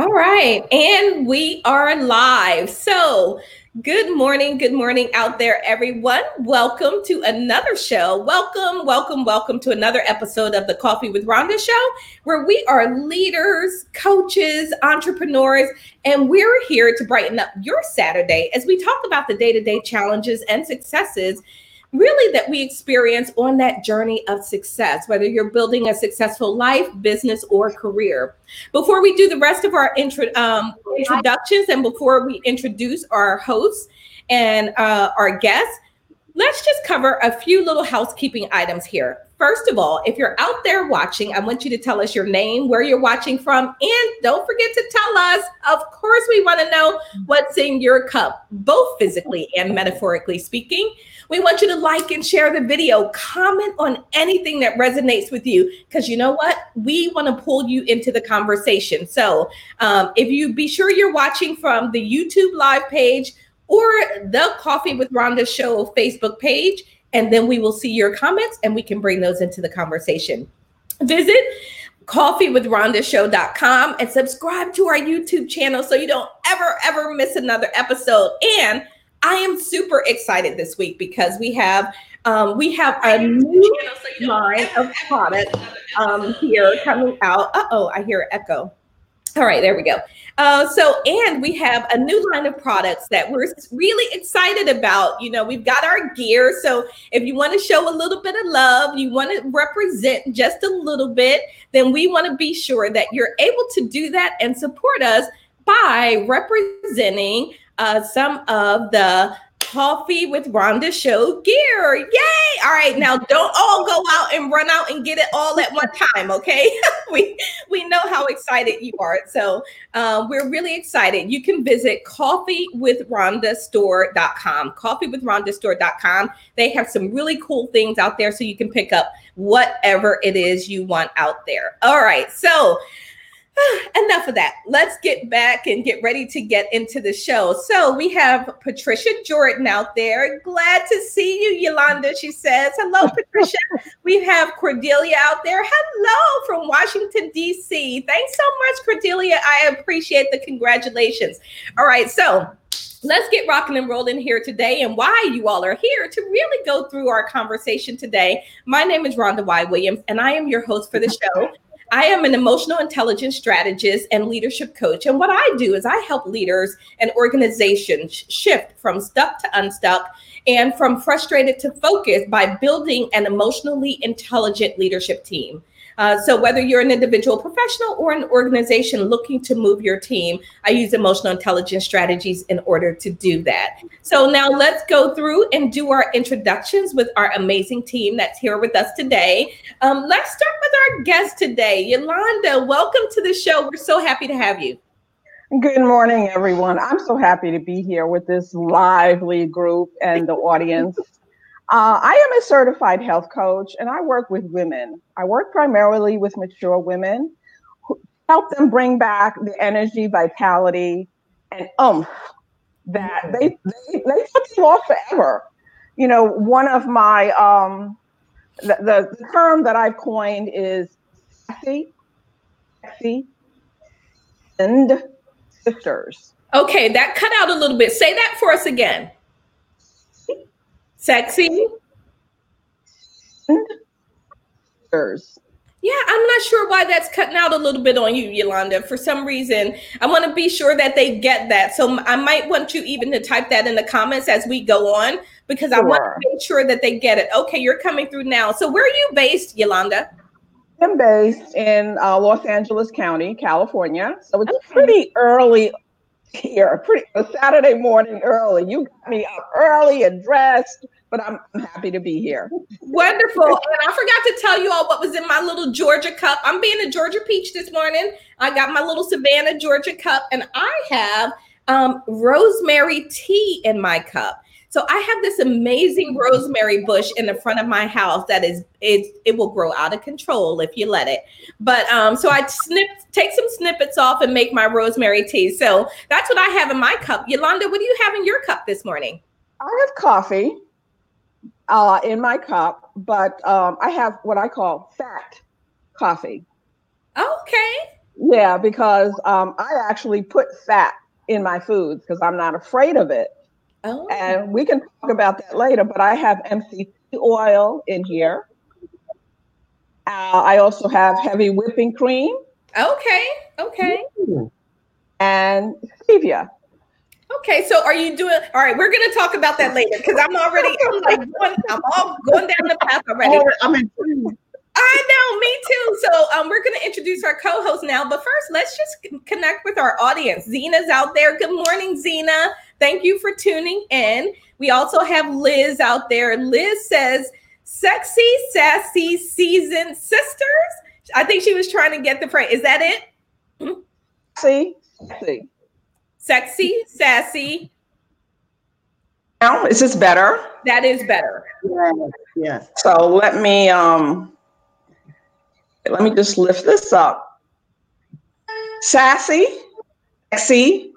All right. And we are live. So, good morning. Good morning out there, everyone. Welcome to another show. Welcome, welcome, welcome to another episode of the Coffee with Rhonda show, where we are leaders, coaches, entrepreneurs, and we're here to brighten up your Saturday as we talk about the day to day challenges and successes really that we experience on that journey of success, whether you're building a successful life, business, or career. Before we do the rest of our intro, um, introductions and before we introduce our hosts and uh, our guests, let's just cover a few little housekeeping items here. First of all, if you're out there watching, I want you to tell us your name, where you're watching from, and don't forget to tell us. Of course, we want to know what's in your cup, both physically and metaphorically speaking. We want you to like and share the video, comment on anything that resonates with you, because you know what? We want to pull you into the conversation. So um, if you be sure you're watching from the YouTube live page or the Coffee with Rhonda show Facebook page, and then we will see your comments and we can bring those into the conversation. Visit coffeewithrhondashow.com and subscribe to our YouTube channel so you don't ever, ever miss another episode. And I am super excited this week because we have um, we have a new line of products um, here coming out. Uh oh, I hear echo. All right, there we go. Uh, so, and we have a new line of products that we're really excited about. You know, we've got our gear. So, if you want to show a little bit of love, you want to represent just a little bit, then we want to be sure that you're able to do that and support us by representing uh, some of the coffee with Rhonda show gear. Yay! All right, now don't all go out and run out and get it all at one time, okay? we we know how excited you are. So uh, we're really excited. You can visit coffeewithrhondastore.com. Coffeewithrhondastore.com. They have some really cool things out there so you can pick up whatever it is you want out there. All right, so enough of that. Let's get back and get ready to get into the show. So we have Patricia Jordan out there. Glad to see you, Yolanda. She says, Hello, Patricia. we have Cordelia out there. Hello from Washington, D.C. Thanks so much, Cordelia. I appreciate the congratulations. All right. So let's get rocking and rolling here today and why you all are here to really go through our conversation today. My name is Rhonda Y. Williams, and I am your host for the show. I am an emotional intelligence strategist and leadership coach. And what I do is I help leaders and organizations shift from stuck to unstuck and from frustrated to focused by building an emotionally intelligent leadership team. Uh, so whether you're an individual professional or an organization looking to move your team, I use emotional intelligence strategies in order to do that. So now let's go through and do our introductions with our amazing team that's here with us today. Um, let's start with our guest today, Yolanda. Welcome to the show. We're so happy to have you. Good morning, everyone. I'm so happy to be here with this lively group and the audience. Uh, I am a certified health coach and I work with women. I work primarily with mature women, help them bring back the energy, vitality, and umph that they, they, they took lost forever. You know, one of my, um, the, the term that I've coined is sexy, sexy, and sisters. Okay, that cut out a little bit. Say that for us again. Sexy. Yeah, I'm not sure why that's cutting out a little bit on you, Yolanda. For some reason, I want to be sure that they get that. So I might want you even to type that in the comments as we go on because sure. I want to make sure that they get it. Okay, you're coming through now. So where are you based, Yolanda? I'm based in uh, Los Angeles County, California. So it's okay. pretty early here, pretty a Saturday morning early. You got me up early and dressed, but I'm, I'm happy to be here. Wonderful. and I forgot to tell you all what was in my little Georgia cup. I'm being a Georgia peach this morning. I got my little Savannah Georgia cup, and I have um, rosemary tea in my cup. So I have this amazing rosemary bush in the front of my house that is it it will grow out of control if you let it. But um so I snip take some snippets off and make my rosemary tea. So that's what I have in my cup. Yolanda, what do you have in your cup this morning? I have coffee uh, in my cup, but um, I have what I call fat coffee. Okay. Yeah, because um, I actually put fat in my foods because I'm not afraid of it. Oh. And we can talk about that later, but I have MCT oil in here. Uh, I also have heavy whipping cream. Okay, okay. And stevia. Okay, so are you doing all right? We're gonna talk about that later because I'm already I'm like going, I'm all going down the path already. I'm in. I know, me too. So um, we're gonna introduce our co-host now, but first, let's just connect with our audience. Zena's out there. Good morning, Zena. Thank you for tuning in. We also have Liz out there. Liz says, "Sexy, sassy, seasoned sisters." I think she was trying to get the phrase. Is that it? See, see sexy, sassy. Now, is this better? That is better. Yes, yes. So let me um let me just lift this up. Sassy, sexy,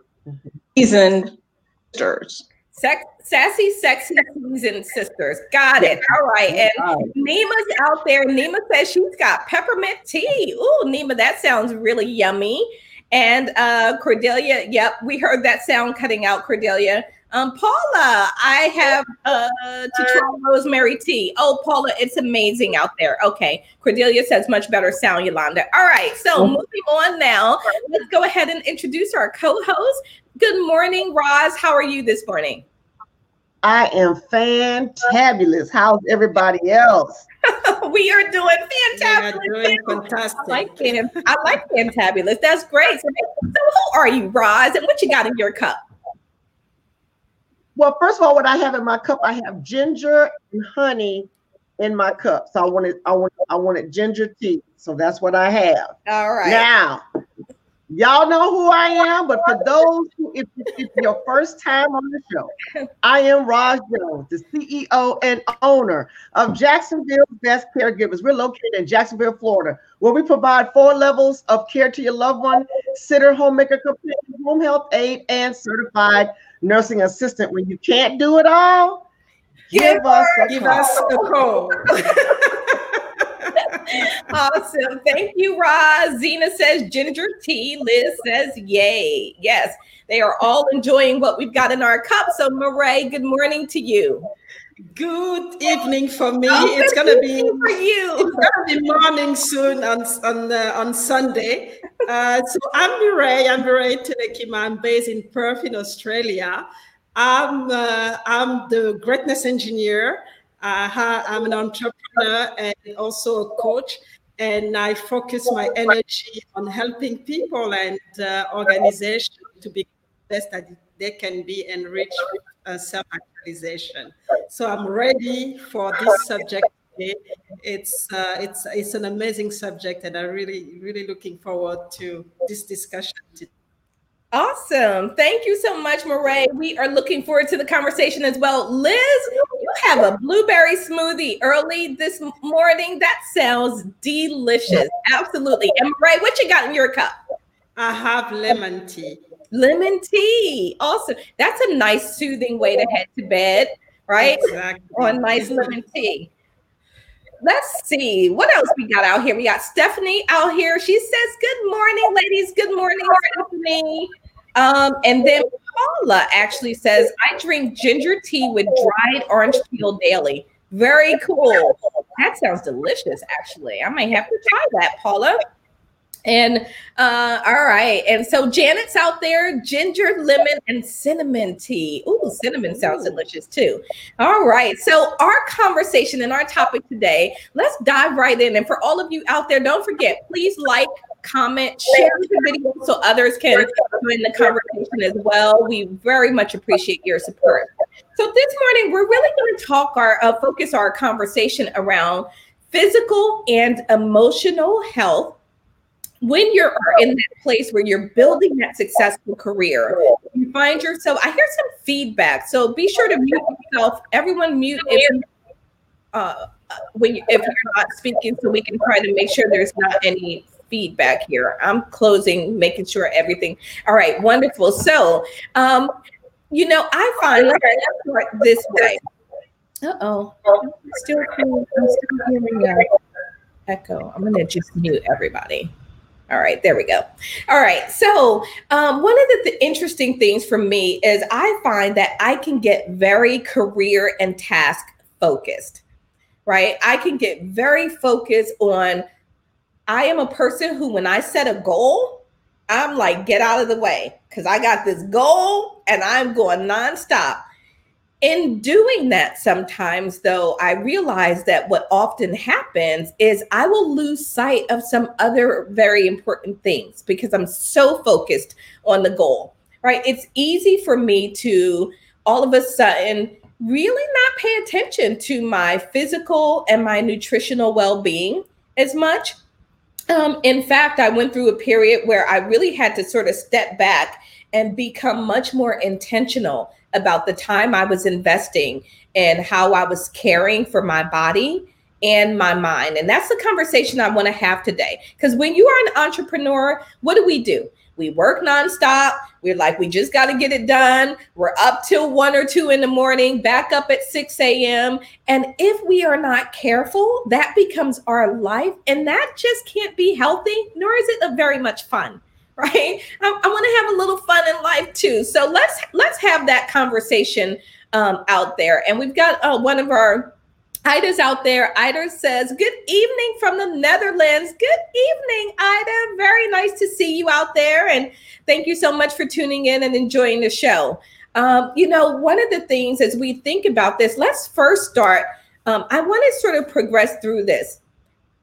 seasoned sisters. Sex, sassy, sexy, seasoned sisters. Got it. All right. And Nima's out there. Nima says she's got peppermint tea. Ooh, Nima, that sounds really yummy. And uh, Cordelia, yep, we heard that sound cutting out, Cordelia. Um, Paula, I have uh, to try rosemary tea. Oh, Paula, it's amazing out there. Okay. Cordelia says much better sound, Yolanda. All right. So mm-hmm. moving on now, let's go ahead and introduce our co host. Good morning, Roz. How are you this morning? I am fantabulous. How's everybody else? we are doing fantabulous. Doing fantastic. I like him. I like fantabulous. That's great. So, so who are you, Roz? And what you got in your cup? Well, first of all, what I have in my cup, I have ginger and honey in my cup. So I wanted, I want, I wanted ginger tea. So that's what I have. All right. Now, Y'all know who I am, but for those who, if it's your first time on the show, I am Roz Jones, the CEO and owner of Jacksonville's Best Caregivers. We're located in Jacksonville, Florida, where we provide four levels of care to your loved one sitter, homemaker, companion, home health aide, and certified nursing assistant. When you can't do it all, give, give us a give call. us a call. awesome. Thank you, Roz. Zena says ginger tea. Liz says yay. Yes, they are all enjoying what we've got in our cup. So, Mireille, good morning to you. Good evening for me. Oh, it's gonna be for you. It's gonna be morning soon on on uh, on Sunday. Uh, so I'm Mireille. I'm Mireille Telekima. I'm based in Perth, in Australia. I'm uh, I'm the greatness engineer. Uh, I'm an entrepreneur and also a coach, and I focus my energy on helping people and uh, organizations to be the best that they can be and reach uh, self-actualization. So I'm ready for this subject today. It's uh, it's it's an amazing subject, and I'm really really looking forward to this discussion today. Awesome. Thank you so much, Mireille. We are looking forward to the conversation as well. Liz, have a blueberry smoothie early this morning. That sounds delicious. Absolutely. And Mireille, what you got in your cup? I have lemon tea. Lemon tea. Awesome. That's a nice, soothing way to head to bed, right? Exactly. On nice lemon tea let's see what else we got out here. We got Stephanie out here. She says, Good morning, ladies. Good morning, Stephanie. Um, and then Paula actually says, I drink ginger tea with dried orange peel daily. Very cool. That sounds delicious, actually. I might have to try that, Paula. And uh, all right. And so Janet's out there, ginger, lemon, and cinnamon tea. Ooh, cinnamon sounds delicious too. All right. So our conversation and our topic today, let's dive right in. And for all of you out there, don't forget, please like, comment, share the video so others can join the conversation as well. We very much appreciate your support. So this morning, we're really going to talk our uh, focus our conversation around physical and emotional health when you're in that place where you're building that successful career, you find yourself. I hear some feedback, so be sure to mute yourself. Everyone mute if, uh, when you, if you're not speaking, so we can try to make sure there's not any feedback here. I'm closing, making sure everything. All right, wonderful. So, um, you know, I find this way. Uh oh, still, I'm still hearing echo. I'm gonna just mute everybody. All right, there we go. All right. So, um, one of the, the interesting things for me is I find that I can get very career and task focused, right? I can get very focused on, I am a person who, when I set a goal, I'm like, get out of the way because I got this goal and I'm going nonstop. In doing that sometimes though i realize that what often happens is i will lose sight of some other very important things because i'm so focused on the goal right? It's easy for me to all of a sudden really not pay attention to my physical and my nutritional well-being as much um, in fact i went through a period where i really had to sort of step back and become much more intentional about the time I was investing and how I was caring for my body and my mind. And that's the conversation I want to have today. Because when you are an entrepreneur, what do we do? We work nonstop. We're like, we just got to get it done. We're up till one or two in the morning, back up at 6 a.m. And if we are not careful, that becomes our life. And that just can't be healthy, nor is it very much fun. right? I, I want to have a little fun in life too. So let's let's have that conversation um, out there. And we've got uh, one of our Ida's out there. Ida says, Good evening from the Netherlands. Good evening, Ida. Very nice to see you out there. And thank you so much for tuning in and enjoying the show. Um, you know, one of the things as we think about this, let's first start. Um, I want to sort of progress through this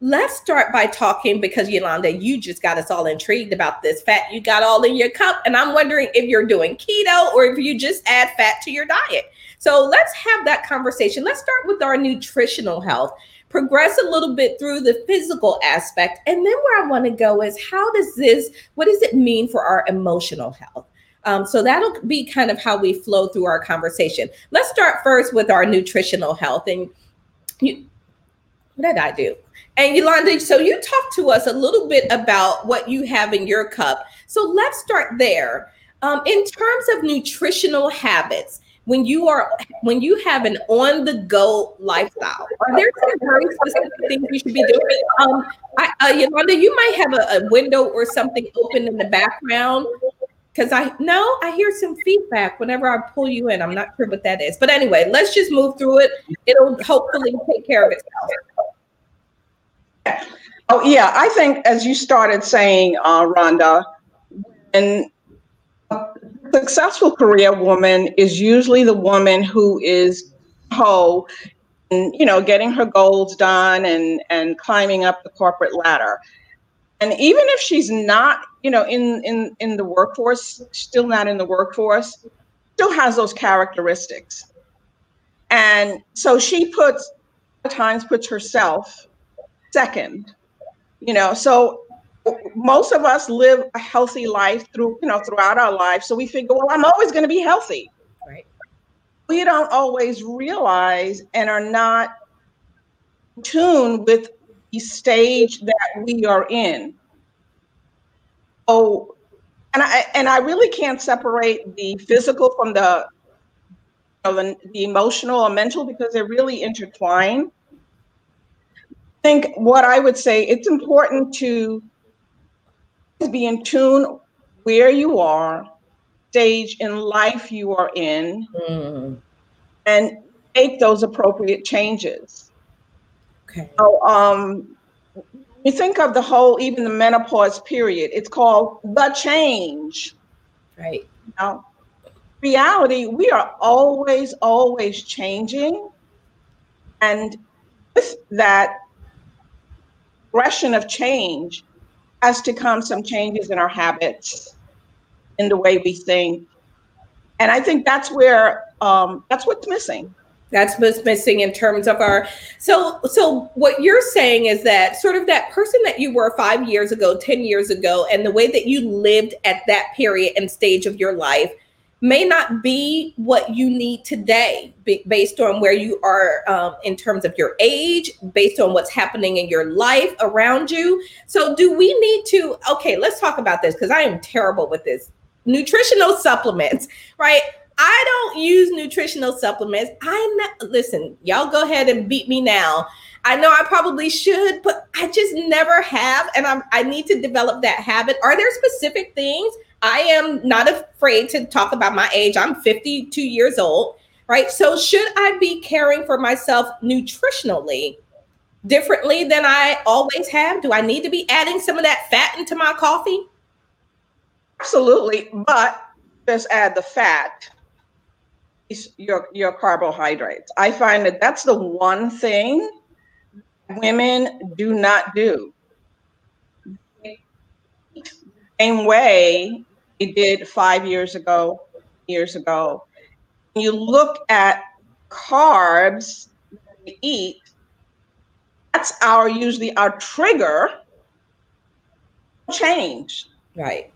let's start by talking because Yolanda, you just got us all intrigued about this fat you got all in your cup. And I'm wondering if you're doing keto or if you just add fat to your diet. So let's have that conversation. Let's start with our nutritional health, progress a little bit through the physical aspect. And then where I want to go is how does this, what does it mean for our emotional health? Um, so that'll be kind of how we flow through our conversation. Let's start first with our nutritional health. And you, what did I do? And Yolanda, so you talked to us a little bit about what you have in your cup. So let's start there. Um, in terms of nutritional habits, when you are when you have an on-the-go lifestyle, are there some very specific things you should be doing? Um, I, uh, Yolanda, you might have a, a window or something open in the background because I know I hear some feedback whenever I pull you in. I'm not sure what that is, but anyway, let's just move through it. It'll hopefully take care of itself. Oh yeah, I think as you started saying, uh, Rhonda, and successful career woman is usually the woman who is whole, and, you know, getting her goals done and and climbing up the corporate ladder. And even if she's not, you know, in in in the workforce, still not in the workforce, still has those characteristics. And so she puts at times puts herself second you know so most of us live a healthy life through you know throughout our lives. So we figure well i'm always going to be healthy. Right. We don't always realize and are not tuned with the stage that we are in. Oh and i and i really can't separate the physical from the you know, the, the emotional or mental because they're really intertwined. I think what I would say, it's important to be in tune where you are, stage in life you are in, mm. and make those appropriate changes. Okay. So, um, you think of the whole, even the menopause period, it's called the change. Right. Now, reality, we are always, always changing. And with that progression of change has to come some changes in our habits, in the way we think. And I think that's where um, that's what's missing. That's what's missing in terms of our so so what you're saying is that sort of that person that you were five years ago, 10 years ago, and the way that you lived at that period and stage of your life may not be what you need today based on where you are um, in terms of your age based on what's happening in your life around you so do we need to okay let's talk about this because i am terrible with this nutritional supplements right i don't use nutritional supplements i listen y'all go ahead and beat me now I know I probably should, but I just never have. And I'm, I need to develop that habit. Are there specific things? I am not afraid to talk about my age. I'm 52 years old, right? So, should I be caring for myself nutritionally differently than I always have? Do I need to be adding some of that fat into my coffee? Absolutely. But just add the fat your your carbohydrates. I find that that's the one thing women do not do. Same way they did five years ago, years ago. You look at carbs we eat. That's our usually our trigger change. Right.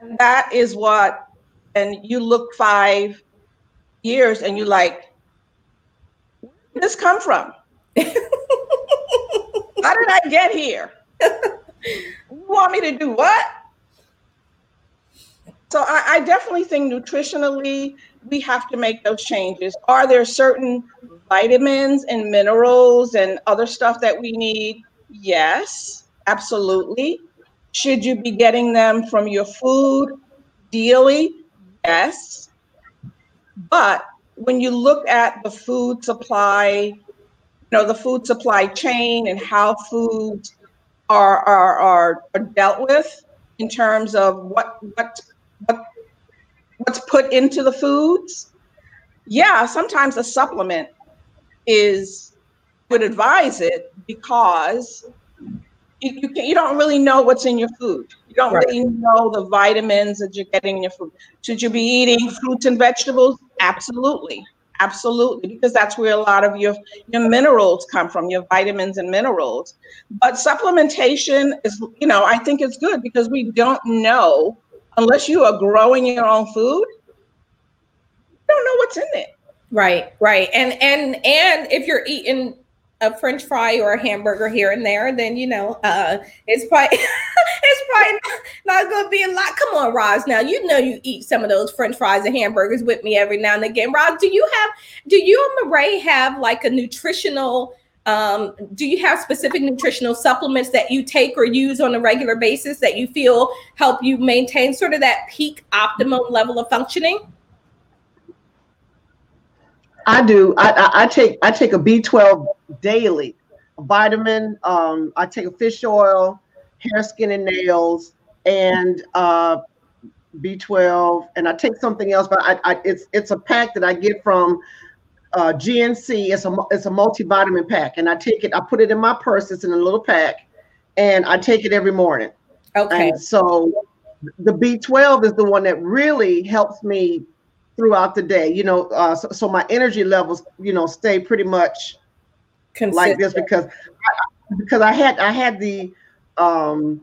And that is what, and you look five years and you like, where did this come from? How did I get here? you want me to do what? So I, I, definitely think nutritionally we have to make those changes. Are there certain vitamins and minerals and other stuff that we need? Yes, absolutely. Should you be getting them from your food daily? Yes. But when you look at the food supply, you know, the food supply chain and how foods are, are, are, are dealt with in terms of what, what, what, what's put into the foods, yeah, sometimes a supplement is would advise it because you, you, can, you don't really know what's in your food. You don't right. really know the vitamins that you're getting in your food. Should you be eating fruits and vegetables? Absolutely. Absolutely, because that's where a lot of your, your minerals come from, your vitamins and minerals. But supplementation is, you know, I think it's good because we don't know, unless you are growing your own food, you don't know what's in it. Right, right. And and and if you're eating a french fry or a hamburger here and there, then you know, uh, it's probably it's probably not going to be a lot. Come on, Roz. Now you know you eat some of those french fries and hamburgers with me every now and again. Roz, do you have do you and Mireille have like a nutritional um, do you have specific nutritional supplements that you take or use on a regular basis that you feel help you maintain sort of that peak optimum level of functioning? I do. I, I, I take I take a B12 daily, a vitamin. Um, I take a fish oil, hair, skin, and nails, and uh, B12, and I take something else. But I, I it's it's a pack that I get from uh, GNC. It's a it's a multivitamin pack, and I take it. I put it in my purse. It's in a little pack, and I take it every morning. Okay. And so the B12 is the one that really helps me throughout the day. You know, uh, so, so, my energy levels, you know, stay pretty much Consistent. like this because I, because I had I had the um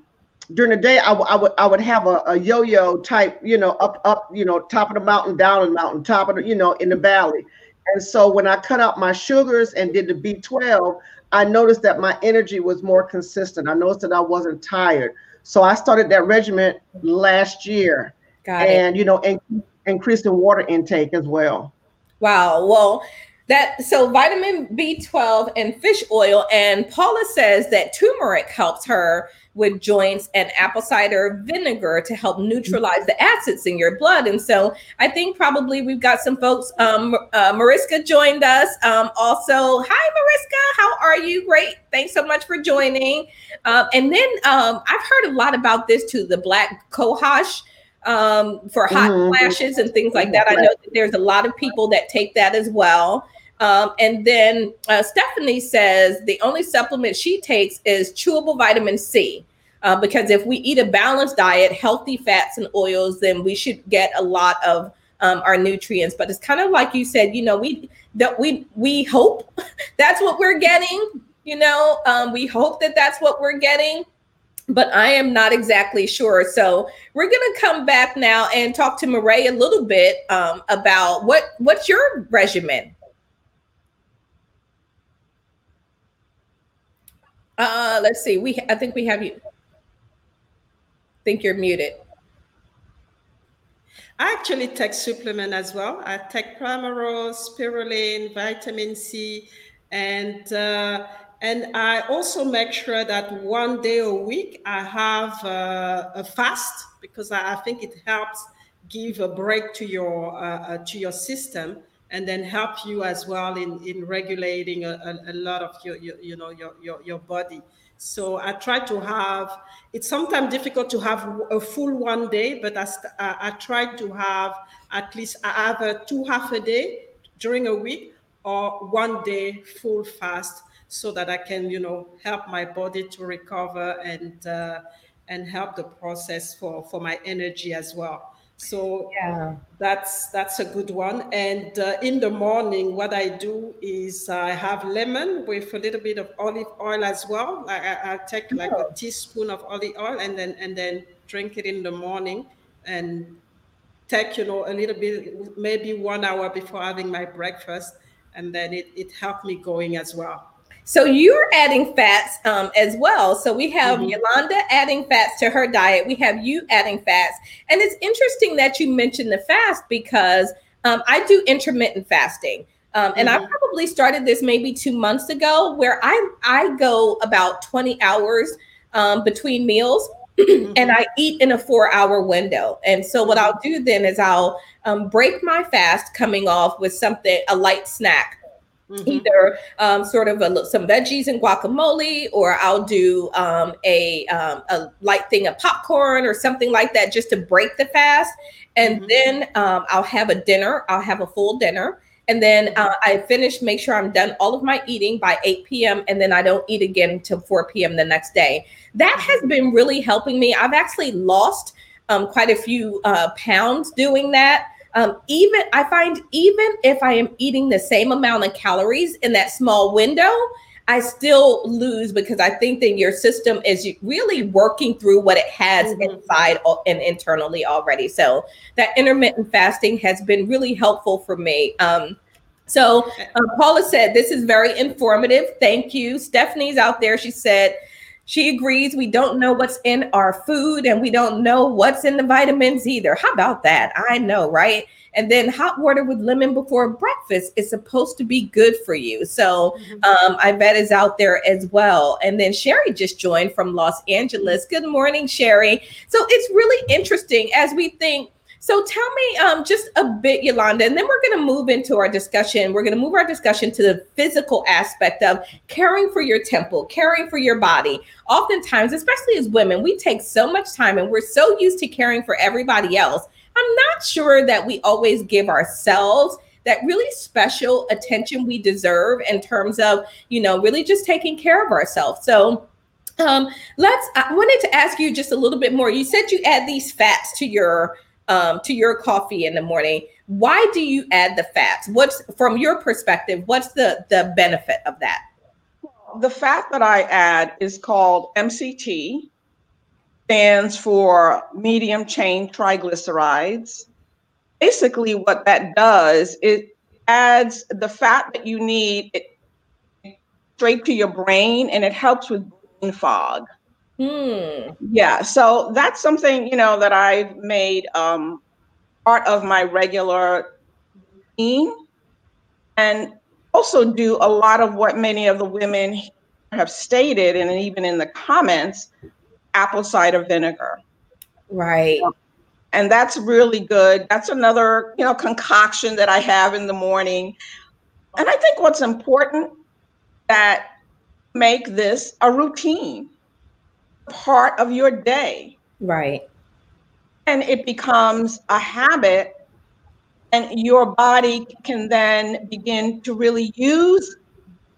during the day I, w- I would I would have a, a yo-yo type, you know, up up, you know, top of the mountain, down the mountain, top of the, you know, in the valley. And so when I cut out my sugars and did the B12, I noticed that my energy was more consistent. I noticed that I wasn't tired. So I started that regimen last year. Got and it. you know, and increasing water intake as well. Wow. Well, that so vitamin B12 and fish oil, and Paula says that turmeric helps her with joints and apple cider vinegar to help neutralize the acids in your blood. And so I think probably we've got some folks. Um, uh, Mariska joined us. Um, also, hi Mariska, how are you? Great, thanks so much for joining. Uh, and then um, I've heard a lot about this too, the black cohosh um, for hot mm-hmm. flashes and things like that. I know that there's a lot of people that take that as well. Um, and then uh, Stephanie says the only supplement she takes is chewable vitamin C. Uh, because if we eat a balanced diet, healthy fats and oils, then we should get a lot of um, our nutrients. But it's kind of like you said, you know, we that we we hope that's what we're getting. You know, um, we hope that that's what we're getting but I am not exactly sure. So we're going to come back now and talk to Mireille a little bit um, about what what's your regimen. Uh, let's see. We I think we have you. Think you're muted. I actually take supplement as well. I take Primrose, spirulina, vitamin C, and uh, and I also make sure that one day a week I have uh, a fast because I, I, think it helps give a break to your uh, uh, to your system and then help you as well in, in regulating a, a, lot of your, your, you know your, your, your body. So I try to have. It's sometimes difficult to have a full one day, but I, I, try to have at least I either two half a day during a week or one day full fast so that I can, you know, help my body to recover and uh, and help the process for for my energy as well. So yeah, that's that's a good one. And uh, in the morning, what I do is I have lemon with a little bit of olive oil as well. I, I, take like a teaspoon of olive oil and then and then drink it in the morning and take you know a little bit maybe one hour before having my breakfast and then it, it helped me going as well so you're adding fats um, as well. So we have mm-hmm. Yolanda adding fats to her diet. We have you adding fats. And it's interesting that you mentioned the fast because um, I do intermittent fasting. Um, and mm-hmm. I probably started this maybe two months ago where I, I go about 20 hours um, between meals. Mm-hmm. and I eat in a four hour window. And so, what I'll do then is I'll um, break my fast coming off with something, a light snack Mm-hmm. Either um, sort of a, some veggies and guacamole, or I'll do um, a, um, a light thing of popcorn or something like that just to break the fast. And mm-hmm. then um, I'll have a dinner, I'll have a full dinner. And then mm-hmm. uh, I finish, make sure I'm done all of my eating by 8 p.m. And then I don't eat again until 4 p.m. the next day. That has mm-hmm. been really helping me. I've actually lost um, quite a few uh, pounds doing that. Um, even I find even if I am eating the same amount of calories in that small window, I still lose because I think that your system is really working through what it has mm-hmm. inside and internally already. So that intermittent fasting has been really helpful for me. Um, so um, Paula said, This is very informative. Thank you. Stephanie's out there. She said, she agrees we don't know what's in our food and we don't know what's in the vitamins either. How about that? I know, right? And then hot water with lemon before breakfast is supposed to be good for you. So mm-hmm. um, I bet is out there as well. And then Sherry just joined from Los Angeles. Good morning, Sherry. So it's really interesting as we think so tell me um, just a bit, Yolanda, and then we're going to move into our discussion. We're going to move our discussion to the physical aspect of caring for your temple, caring for your body. Oftentimes, especially as women, we take so much time and we're so used to caring for everybody else. I'm not sure that we always give ourselves that really special attention we deserve in terms of, you know, really just taking care of ourselves. So, um, let's, I wanted to ask you just a little bit more. You said you add these fats to your um, to your coffee in the morning. Why do you add the fats? What's from your perspective? What's the the benefit of that? The fat that I add is called MCT, stands for medium chain triglycerides. Basically, what that does it adds the fat that you need straight to your brain, and it helps with brain fog. Hmm. Yeah, so that's something you know that I've made um, part of my regular routine, and also do a lot of what many of the women have stated, and even in the comments, apple cider vinegar. Right. And that's really good. That's another you know concoction that I have in the morning, and I think what's important that make this a routine part of your day. Right. And it becomes a habit, and your body can then begin to really use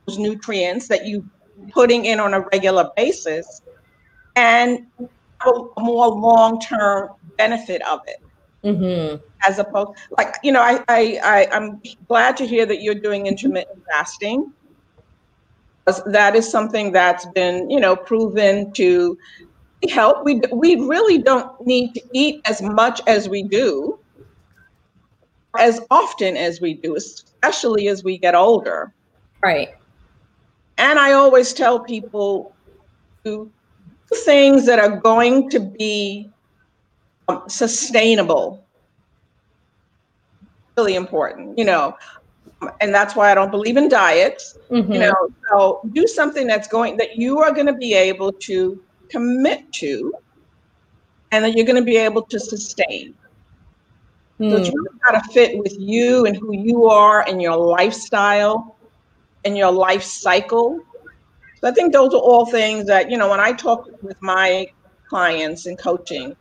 those nutrients that you putting in on a regular basis and a more long-term benefit of it. Mm-hmm. As opposed, like you know, I, I I I'm glad to hear that you're doing intermittent fasting that is something that's been, you know, proven to help. We we really don't need to eat as much as we do, as often as we do, especially as we get older. Right. And I always tell people to do things that are going to be um, sustainable. Really important, you know. And that's why I don't believe in diets. Mm-hmm. You know, so do something that's going that you are going to be able to commit to, and that you're going to be able to sustain. Mm. So it's really got to fit with you and who you are and your lifestyle and your life cycle. So I think those are all things that, you know, when I talk with my clients and coaching,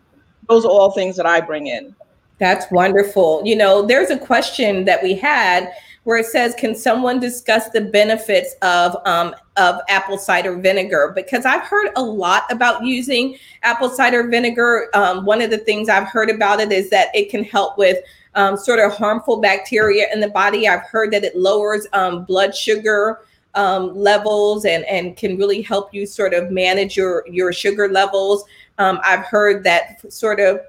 those are all things that I bring in. That's wonderful. You know, there's a question that we had where it says, "Can someone discuss the benefits of um, of apple cider vinegar?" Because I've heard a lot about using apple cider vinegar. Um, one of the things I've heard about it is that it can help with um, sort of harmful bacteria in the body. I've heard that it lowers um, blood sugar um, levels and and can really help you sort of manage your your sugar levels. Um, I've heard that sort of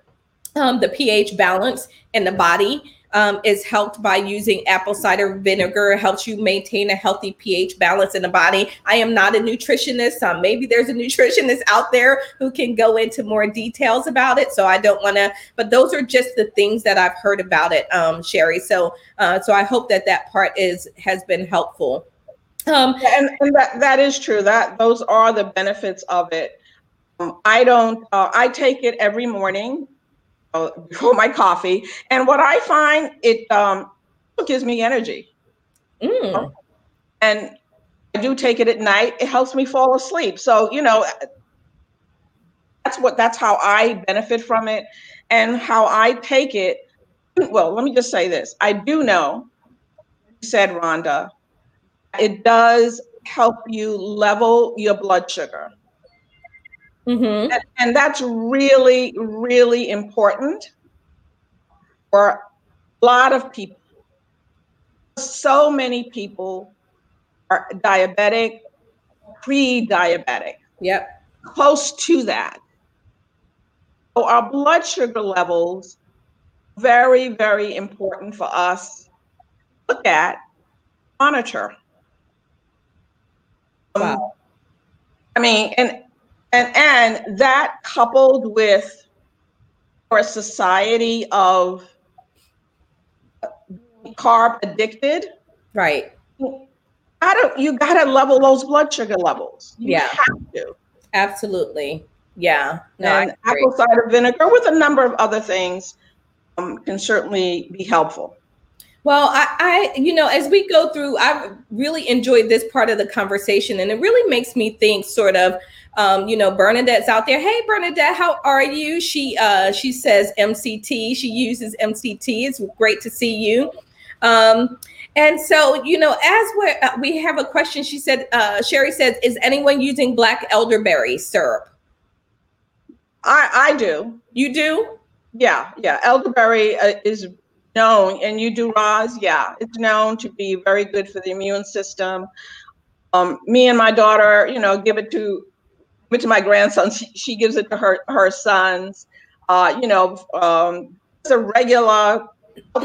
um, the pH balance in the body um, is helped by using apple cider vinegar. It helps you maintain a healthy pH balance in the body. I am not a nutritionist. Um, maybe there's a nutritionist out there who can go into more details about it. So I don't want to, but those are just the things that I've heard about it, um, Sherry. So, uh, so I hope that that part is has been helpful. Um, and, and that that is true. That those are the benefits of it. Um, I don't. Uh, I take it every morning uh, before my coffee, and what I find it um, gives me energy. Mm. And I do take it at night. It helps me fall asleep. So you know, that's what that's how I benefit from it, and how I take it. Well, let me just say this: I do know, said Rhonda, it does help you level your blood sugar. Mm-hmm. And, and that's really, really important for a lot of people. So many people are diabetic, pre diabetic. Yep. Close to that. So our blood sugar levels, very, very important for us look at, monitor. Wow. Um, I mean, and and and that coupled with our society of carb addicted, right? I don't. You got to level those blood sugar levels. You yeah, have to. Absolutely. Yeah. No, and apple cider vinegar with a number of other things um, can certainly be helpful. Well, I, I, you know, as we go through, I really enjoyed this part of the conversation, and it really makes me think, sort of, um, you know, Bernadette's out there. Hey, Bernadette, how are you? She, uh, she says MCT. She uses MCT. It's great to see you. Um, and so, you know, as we uh, we have a question, she said, uh, Sherry says, is anyone using black elderberry syrup? I, I do. You do? Yeah, yeah. Elderberry uh, is known, and you do Roz, yeah, it's known to be very good for the immune system. Um, me and my daughter, you know, give it to give it to my grandson. She, she gives it to her her sons. Uh, you know, um, it's a regular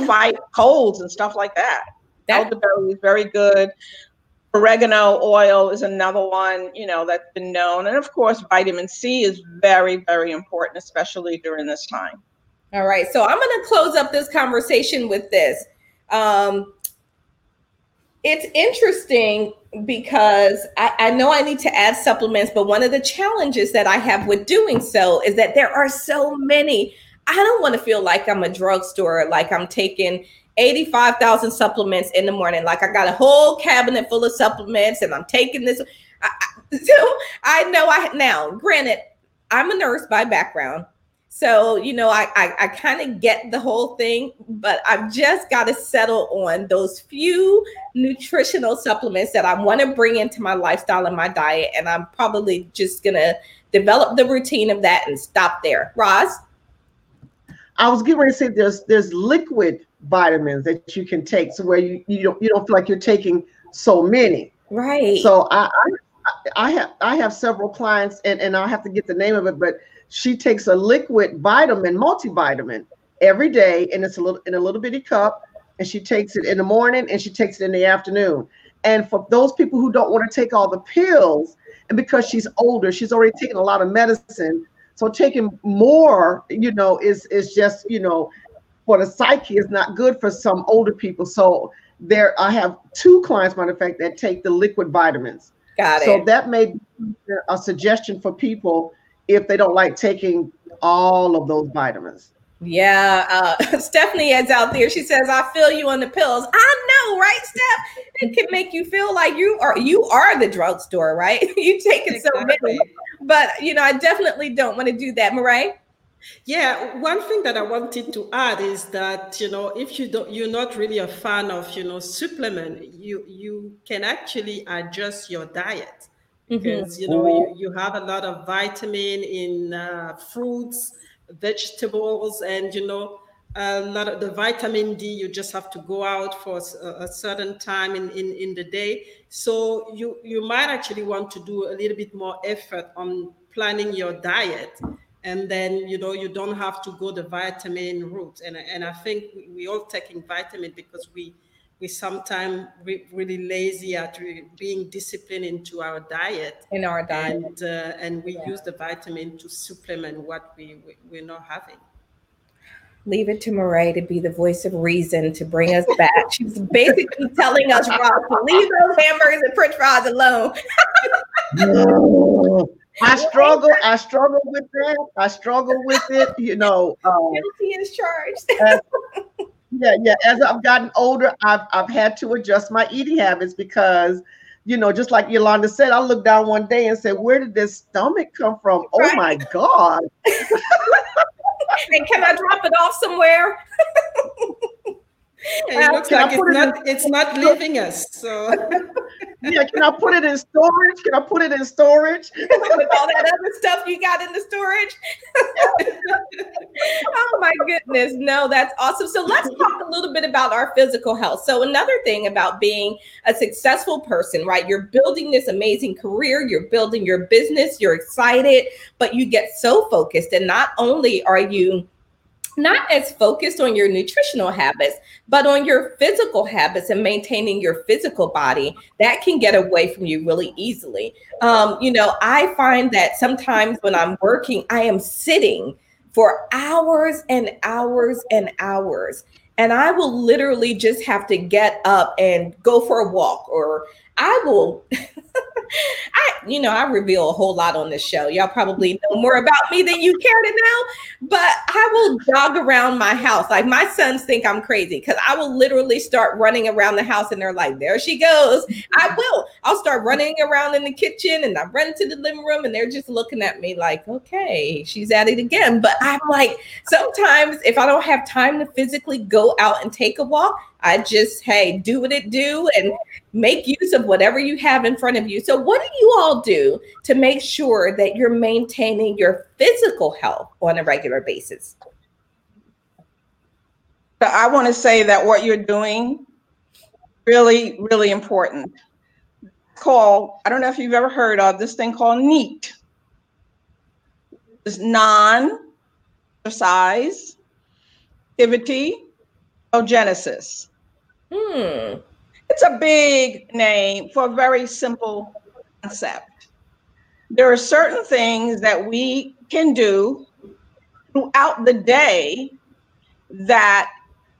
fight colds and stuff like that. that. Elderberry is very good. Oregano oil is another one, you know, that's been known. And of course, vitamin C is very, very important, especially during this time. All right. So I'm going to close up this conversation with this. Um, it's interesting because I, I, know I need to add supplements, but one of the challenges that I have with doing so is that there are so many. I don't want to feel like I'm a drugstore, like I'm taking 85,000 supplements in the morning. Like I got a whole cabinet full of supplements and I'm taking this. I, so I know I now, granted, I'm a nurse by background. So, you know, I, I, I kind of get the whole thing, but I've just got to settle on those few nutritional supplements that I want to bring into my lifestyle and my diet. And I'm probably just going to develop the routine of that and stop there. Roz? I was getting ready to say there's there's liquid vitamins that you can take so where you, you don't you don't feel like you're taking so many. Right. So I, I I have I have several clients and, and I'll have to get the name of it, but she takes a liquid vitamin, multivitamin, every day, and it's a little in a little bitty cup, and she takes it in the morning and she takes it in the afternoon. And for those people who don't want to take all the pills, and because she's older, she's already taken a lot of medicine. So taking more, you know, is is just, you know, for the psyche is not good for some older people. So there I have two clients, matter of fact, that take the liquid vitamins. Got it. So that may be a suggestion for people if they don't like taking all of those vitamins. Yeah, uh, Stephanie is out there. She says, "I feel you on the pills." I know, right, Steph? It can make you feel like you are you are the drugstore, right? you take it exactly. so many, but you know, I definitely don't want to do that, Mireille. Yeah, one thing that I wanted to add is that you know if you don't, you're not really a fan of you know supplement, you you can actually adjust your diet. Because mm-hmm. you know you, you have a lot of vitamin in uh, fruits vegetables and you know a lot of the vitamin D you just have to go out for a, a, certain time in, in, in the day. So you you might actually want to do a little bit more effort on planning your diet. And then you know you don't have to go the vitamin route. And, and I think we, we all taking vitamin because we we sometimes re- really lazy at re- being disciplined into our diet in our diet and uh, and we yeah. use the vitamin to supplement what we, we we're not having leave it to Mireille to be the voice of reason to bring us back. She's basically telling us, Rob, to leave those hamburgers and french fries alone. I struggle. I struggle with that. I struggle with it. You know, um, guilty is charged. Yeah, yeah. As I've gotten older, I've I've had to adjust my eating habits because, you know, just like Yolanda said, I looked down one day and said, "Where did this stomach come from? Oh my god!" and can I drop it off somewhere? it looks like it's not, it's not leaving us. So yeah, can I put it in storage? Can I put it in storage? With all that other stuff you got in the storage. oh my goodness. No, that's awesome. So let's talk a little bit about our physical health. So another thing about being a successful person, right? You're building this amazing career, you're building your business, you're excited, but you get so focused and not only are you not as focused on your nutritional habits, but on your physical habits and maintaining your physical body, that can get away from you really easily. Um, you know, I find that sometimes when I'm working, I am sitting for hours and hours and hours. And I will literally just have to get up and go for a walk, or I will I, you know, I reveal a whole lot on this show. Y'all probably know more about me than you care to know, but I will jog around my house. Like my sons think I'm crazy because I will literally start running around the house and they're like, there she goes. I mm-hmm. will. I'll start running around in the kitchen and I run to the living room and they're just looking at me like, okay, she's at it again. But I'm like, sometimes if I don't have time to physically go out and take a walk, I just, hey, do what it do and make use of whatever you have in front of you. So, what do you all do to make sure that you're maintaining your physical health on a regular basis? I want to say that what you're doing really, really important. Called, I don't know if you've ever heard of this thing called NEAT. It's non-exercise activity oh, genesis. Hmm. It's a big name for a very simple concept. There are certain things that we can do throughout the day that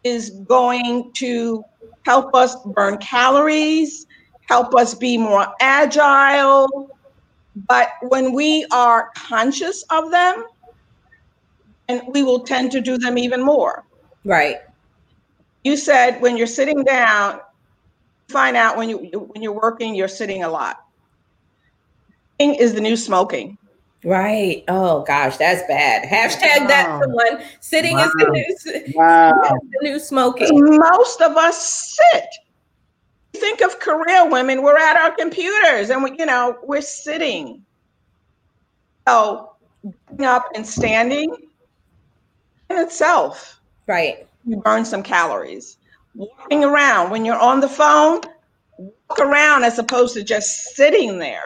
is going to help us burn calories, help us be more agile. But when we are conscious of them, and we will tend to do them even more. Right you said when you're sitting down, find out when you when you're working, you're sitting a lot. Sitting is the new smoking. Right. Oh gosh, that's bad. Hashtag wow. that someone sitting wow. is the new wow. the new smoking. Most of us sit. Think of career women. We're at our computers and we, you know, we're sitting. So up and standing in itself. Right you burn some calories. Walking around when you're on the phone, walk around as opposed to just sitting there.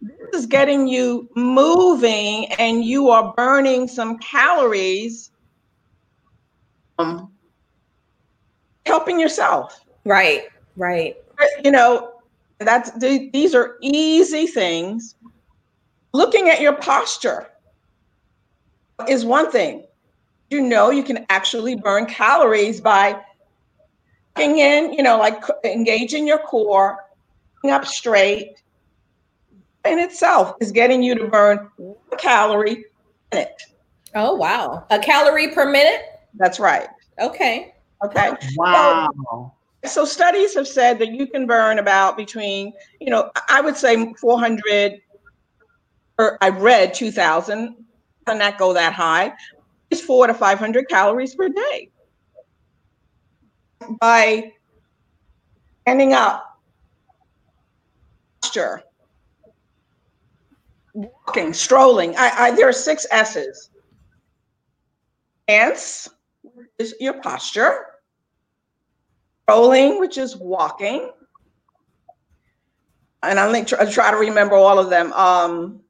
This is getting you moving and you are burning some calories, um, helping yourself. Right, right. You know, that's these are easy things. Looking at your posture is one thing you know you can actually burn calories by in, you know, like engaging your core, up straight in itself is getting you to burn one calorie a minute. Oh, wow. A calorie per minute? That's right. Okay. Okay. Wow. So, so studies have said that you can burn about between, you know, I would say 400, or I read 2000, and not go that high. It's four to 500 calories per day. By ending up, posture, walking, strolling. I, I, there are six S's. Stance is your posture. Strolling, which is walking. And like, try, try to remember all of them. Um,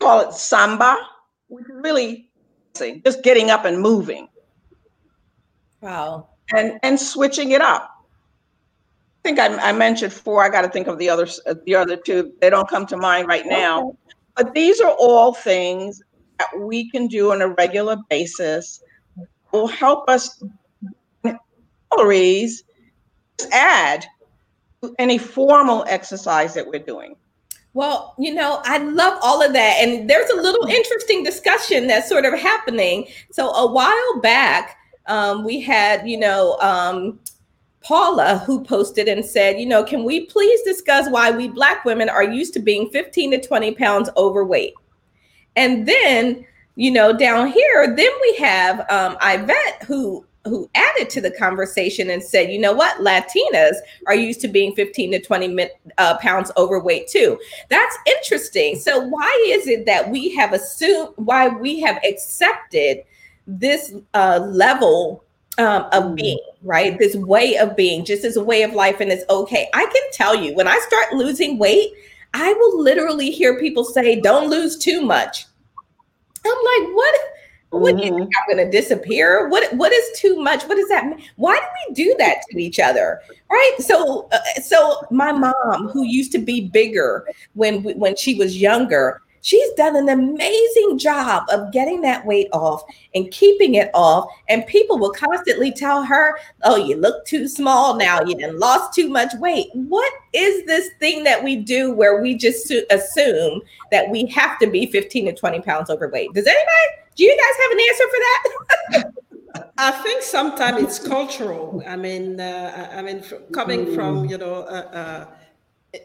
call it samba, is really just getting up and moving. Wow. And and switching it up. I think I, I mentioned four. I got to think of the other the other two. They don't come to mind right now. But these are all things that we can do on a regular basis. Will help us calories add to any formal exercise that we're doing. Well, you know, I love all of that. And there's a little interesting discussion that's sort of happening. So, a while back, um, we had, you know, um, Paula who posted and said, you know, can we please discuss why we Black women are used to being 15 to 20 pounds overweight? And then, you know, down here, then we have um, Yvette who who added to the conversation and said, you know what, Latinas are used to being 15 to 20 uh, pounds overweight too. That's interesting. So why is it that we have assumed, why we have accepted this uh, level um, of mm. being, right? This way of being, just as a way of life, and it's okay. I can tell you, when I start losing weight, I will literally hear people say, "Don't lose too much." I'm like, what? What mm-hmm. I'm going to disappear? What What is too much? What does that mean? Why do we do that to each other? Right? So, uh, so my mom, who used to be bigger when when she was younger, she's done an amazing job of getting that weight off and keeping it off. And people will constantly tell her, "Oh, you look too small now. You done lost too much weight." What is this thing that we do where we just assume that we have to be 15 to 20 pounds overweight? Does anybody? Do you guys have an answer for that? I think sometimes it's cultural. I mean, uh, I mean, coming from you know uh,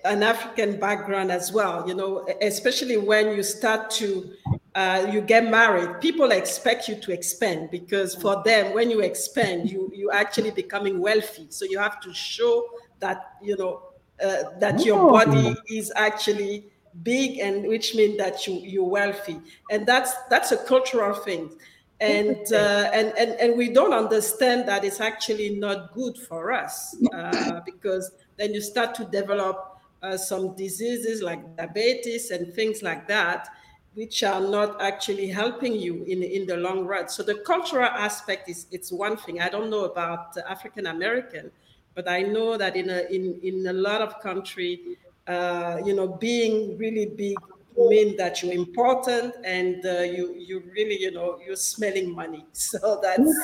an African background as well. You know, especially when you start to uh, you get married, people expect you to expand because for them, when you expand, you you actually becoming wealthy. So you have to show that you know uh, that your body is actually big and which means that you you're wealthy and that's that's a cultural thing and uh, and, and and we don't understand that it's actually not good for us uh, because then you start to develop uh, some diseases like diabetes and things like that which are not actually helping you in in the long run. So the cultural aspect is it's one thing. I don't know about african american but i know that in a in in a lot of country uh, you know, being really big mean that you're important and uh, you you really you know you're smelling money. So that's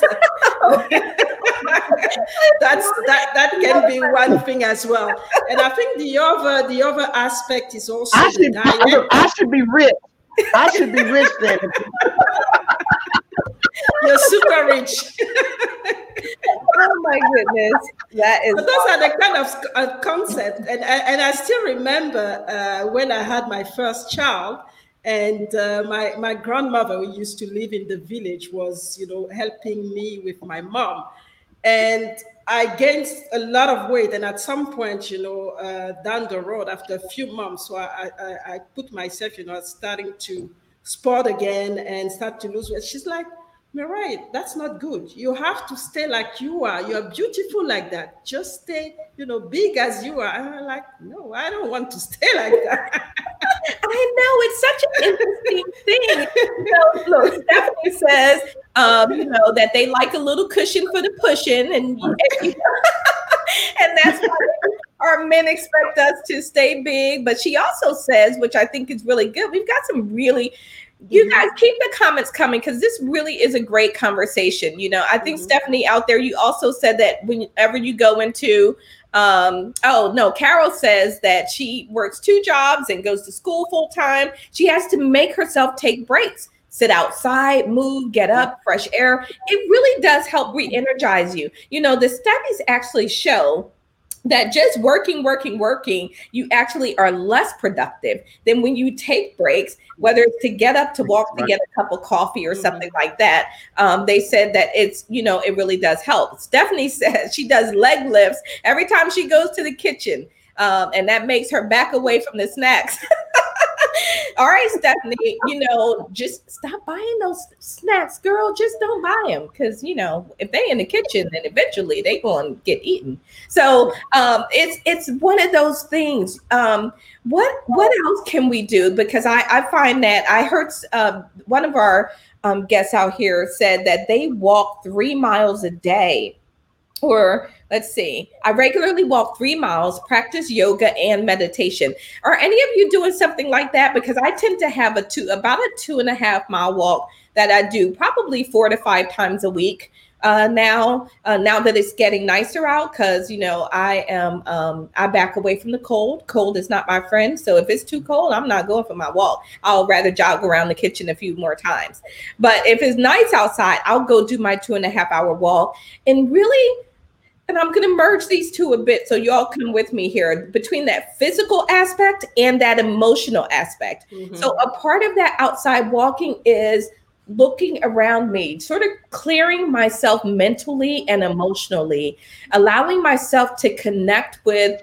that's that that can be one thing as well. And i think the other the other aspect is also i should, I, I should be rich. I should be rich then. You're super rich oh my goodness, that is. But those are the kind of uh, concept, and and I still remember uh, when I had my first child, and uh, my my grandmother who used to live in the village was you know helping me with my mom, and I gained a lot of weight, and at some point, you know, uh, down the road, after a few months, so I, I, I put myself, you know, starting to sport again and start to lose weight. She's like, you're right. That's not good. You have to stay like you are. You're beautiful like that. Just stay, you know, big as you are. And I'm like, no, I don't want to stay like that. I know it's such an interesting thing. So, look, Stephanie says, um, you know, that they like a little cushion for the pushing, and and that's why our men expect us to stay big. But she also says, which I think is really good, we've got some really you guys keep the comments coming because this really is a great conversation. You know, I think mm-hmm. Stephanie out there, you also said that whenever you go into um, oh no, Carol says that she works two jobs and goes to school full time. She has to make herself take breaks, sit outside, move, get up, fresh air. It really does help re-energize you. You know, the studies actually show that just working, working, working, you actually are less productive than when you take breaks, whether it's to get up to walk to get a cup of coffee or mm-hmm. something like that. Um, they said that it's, you know, it really does help. Stephanie says she does leg lifts every time she goes to the kitchen. Um, and that makes her back away from the snacks. All right, Stephanie, you know, just stop buying those snacks, girl. Just don't buy them because you know if they in the kitchen, then eventually they going to get eaten. So um, it's it's one of those things. Um, what what else can we do? Because I I find that I heard uh, one of our um, guests out here said that they walk three miles a day or let's see, I regularly walk three miles, practice yoga and meditation. Are any of you doing something like that? Because I tend to have a two, about a two and a half mile walk that I do probably four to five times a week. Uh, now, uh, now that it's getting nicer out, because you know I am, um, I back away from the cold. Cold is not my friend. So if it's too cold, I'm not going for my walk. I'll rather jog around the kitchen a few more times. But if it's nice outside, I'll go do my two and a half hour walk and really and I'm going to merge these two a bit so y'all come with me here between that physical aspect and that emotional aspect. Mm-hmm. So, a part of that outside walking is looking around me, sort of clearing myself mentally and emotionally, allowing myself to connect with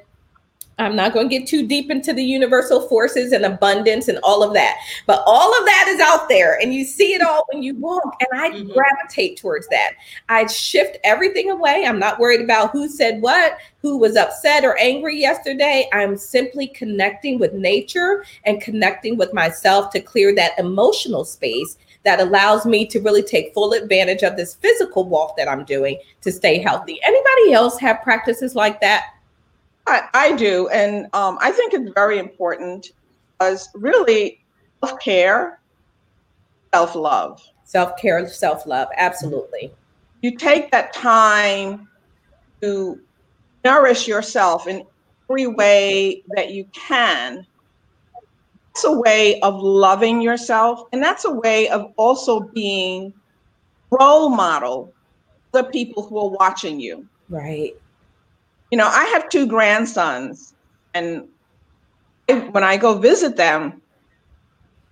I'm not going to get too deep into the universal forces and abundance and all of that, but all of that is out there and you see it all when you walk. And I mm-hmm. gravitate towards that. I shift everything away. I'm not worried about who said what, who was upset or angry yesterday. I'm simply connecting with nature and connecting with myself to clear that emotional space that allows me to really take full advantage of this physical walk that I'm doing to stay healthy. Anybody else have practices like that? I, I do. And um, I think it's very important because really self care, self love. Self care, self love. Absolutely. You take that time to nourish yourself in every way that you can. It's a way of loving yourself, and that's a way of also being role model the people who are watching you. Right you know, I have two grandsons, and when I go visit them,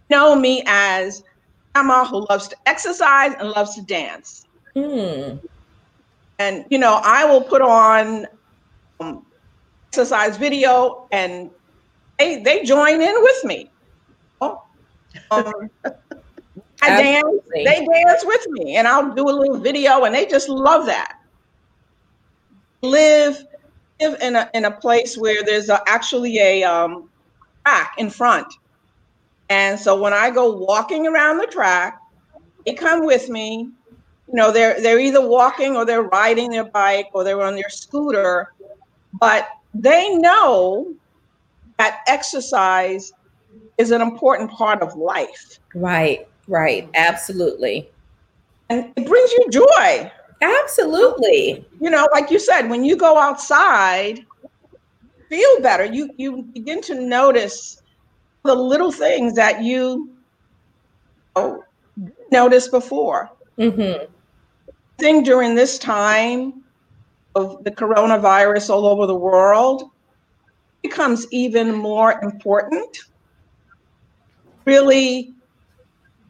know me as Emma who loves to exercise and loves to dance. Mm. And you know, I will put on um, exercise video, and they they join in with me. Oh, um, I dance, they dance with me, and I'll do a little video, and they just love that. Live live in a in a place where there's a, actually a um, track in front, and so when I go walking around the track, they come with me. You know, they're they're either walking or they're riding their bike or they're on their scooter, but they know that exercise is an important part of life. Right, right, absolutely. And it brings you joy. Absolutely. You know, like you said, when you go outside, feel better. You you begin to notice the little things that you noticed before. Mm-hmm. I think during this time of the coronavirus all over the world becomes even more important. Really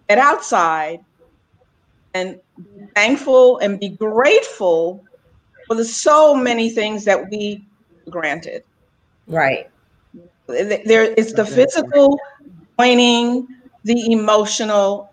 get outside and thankful and be grateful for the so many things that we granted. Right. There it's the physical joining, the emotional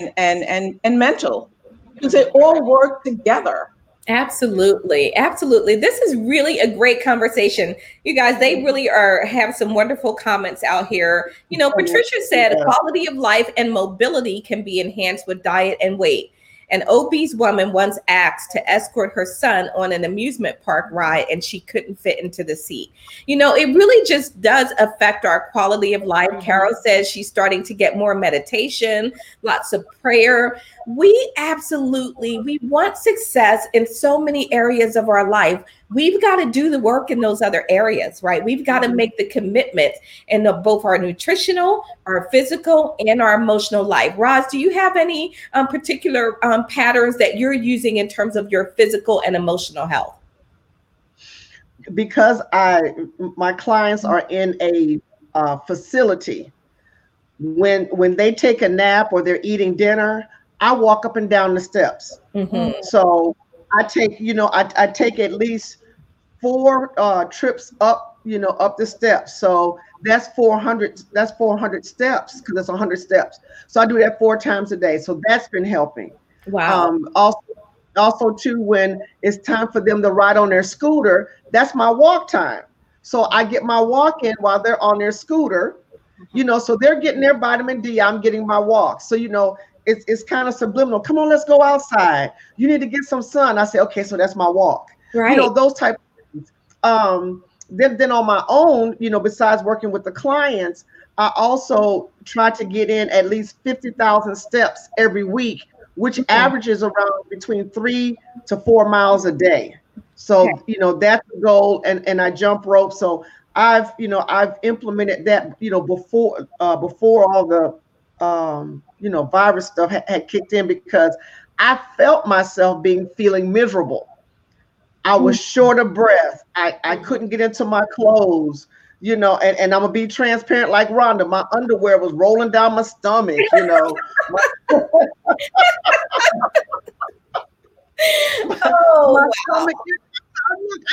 and and and, and mental because they all work together. Absolutely. Absolutely. This is really a great conversation. You guys, they really are have some wonderful comments out here. You know, Patricia said quality of life and mobility can be enhanced with diet and weight. An obese woman once asked to escort her son on an amusement park ride and she couldn't fit into the seat. You know, it really just does affect our quality of life. Mm-hmm. Carol says she's starting to get more meditation, lots of prayer. We absolutely we want success in so many areas of our life. We've got to do the work in those other areas, right? We've got to mm-hmm. make the commitment in the, both our nutritional, our physical, and our emotional life. Roz, do you have any um, particular um, patterns that you're using in terms of your physical and emotional health? Because I my clients are in a uh, facility. When when they take a nap or they're eating dinner, I walk up and down the steps. Mm-hmm. So I take, you know, I, I take at least four uh, trips up, you know, up the steps. So that's 400, that's 400 steps because it's 100 steps. So I do that four times a day. So that's been helping. Wow. Um, also, also too, when it's time for them to ride on their scooter, that's my walk time. So I get my walk in while they're on their scooter, you know, so they're getting their vitamin D. I'm getting my walk. So, you know, it's, it's kind of subliminal. Come on, let's go outside. You need to get some sun. I say, okay, so that's my walk. Right. You know, those type of things. Um, then, then on my own, you know, besides working with the clients, I also try to get in at least 50,000 steps every week, which okay. averages around between three to four miles a day. So, okay. you know, that's the goal. And, and I jump rope. So I've, you know, I've implemented that, you know, before, uh, before all the, um, you know, virus stuff had, had kicked in because I felt myself being feeling miserable. I was mm. short of breath. I, I couldn't get into my clothes, you know, and, and I'm gonna be transparent like Rhonda. My underwear was rolling down my stomach, you know. oh, my stomach,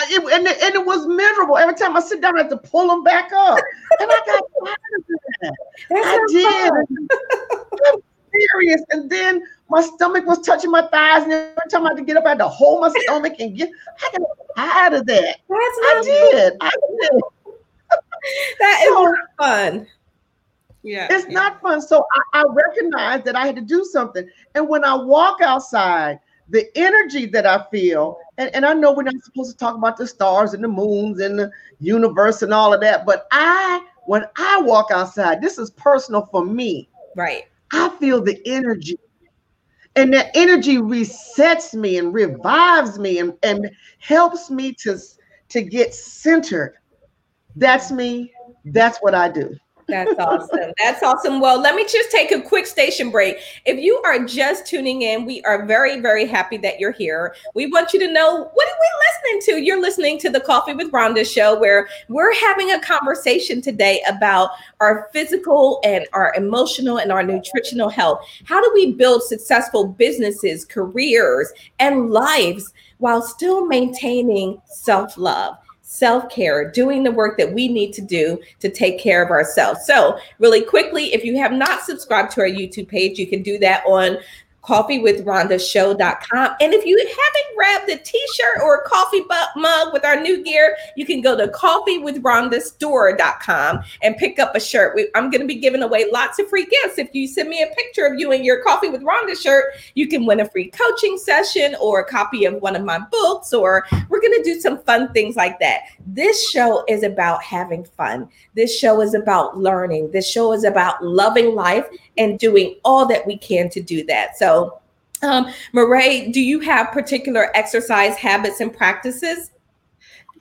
it, and, it, and it was miserable. Every time I sit down, I had to pull them back up. And I got tired of that. That's I did. serious. And then my stomach was touching my thighs, and every time I had to get up, I had to hold my stomach and get. I got tired of that. That's I did. I did. that is so, fun. Yeah, it's yeah. not fun. So I, I recognized that I had to do something. And when I walk outside, the energy that I feel, and, and I know we're not supposed to talk about the stars and the moons and the universe and all of that, but I, when I walk outside, this is personal for me. Right. I feel the energy. And that energy resets me and revives me and, and helps me to, to get centered. That's me. That's what I do. That's awesome. That's awesome. Well, let me just take a quick station break. If you are just tuning in, we are very, very happy that you're here. We want you to know what are we listening to? You're listening to the Coffee with Rhonda show, where we're having a conversation today about our physical and our emotional and our nutritional health. How do we build successful businesses, careers, and lives while still maintaining self love? Self care, doing the work that we need to do to take care of ourselves. So, really quickly, if you have not subscribed to our YouTube page, you can do that on coffeewithrhondashow.com. And if you haven't grabbed a t-shirt or a coffee mug with our new gear, you can go to coffeewithrhondastore.com and pick up a shirt. We, I'm going to be giving away lots of free gifts. If you send me a picture of you in your Coffee with Rhonda shirt, you can win a free coaching session or a copy of one of my books, or we're going to do some fun things like that. This show is about having fun. This show is about learning. This show is about loving life and doing all that we can to do that. So, um, Mireille, do you have particular exercise habits and practices?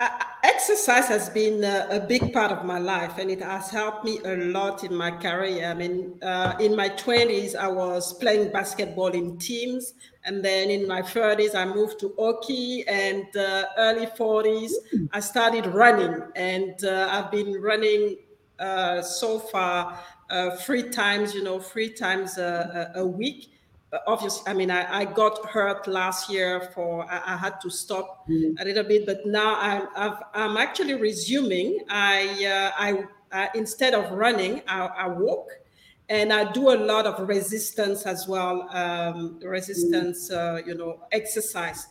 Uh, exercise has been a, a, big part of my life and it has helped me a lot in my career. I mean, uh, in my 20s, I was playing basketball in teams. And then in my 30s, I moved to hockey. And uh, early 40s, I started running. And uh, I've been running uh, so far uh, three times, you know, three times a week. Uh, obviously, I mean, I, I got hurt last year for, I, I had to stop mm-hmm. a little bit, but now I'm, i am actually resuming. I, uh, I, instead of running, I, I, walk and I do a lot of resistance as well, um, resistance, mm-hmm. uh, you know, exercise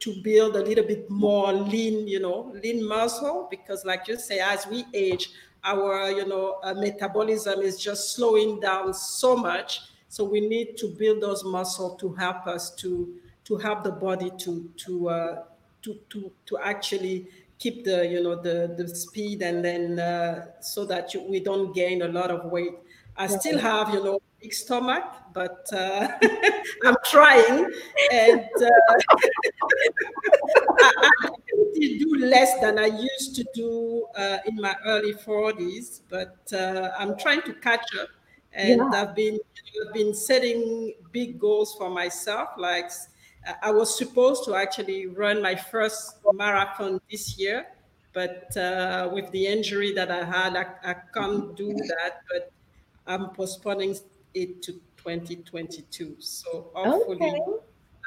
to build a little bit more lean, you know, lean muscle, because like you say, as we age, our you know uh, metabolism is just slowing down so much So we need to build those muscles to help us to to help the body to to uh, to to to actually keep the you know the the speed and then uh, so that you, we don't gain a lot of weight. I still have you know big stomach, but uh, I'm trying and. Uh, I, I do less than I used to do uh, in my early 40s, but uh, I'm trying to catch up. And yeah. I've been I've been setting big goals for myself. Like I was supposed to actually run my first marathon this year, but uh, with the injury that I had, I, I can't do that. But I'm postponing it to 2022. So hopefully, okay.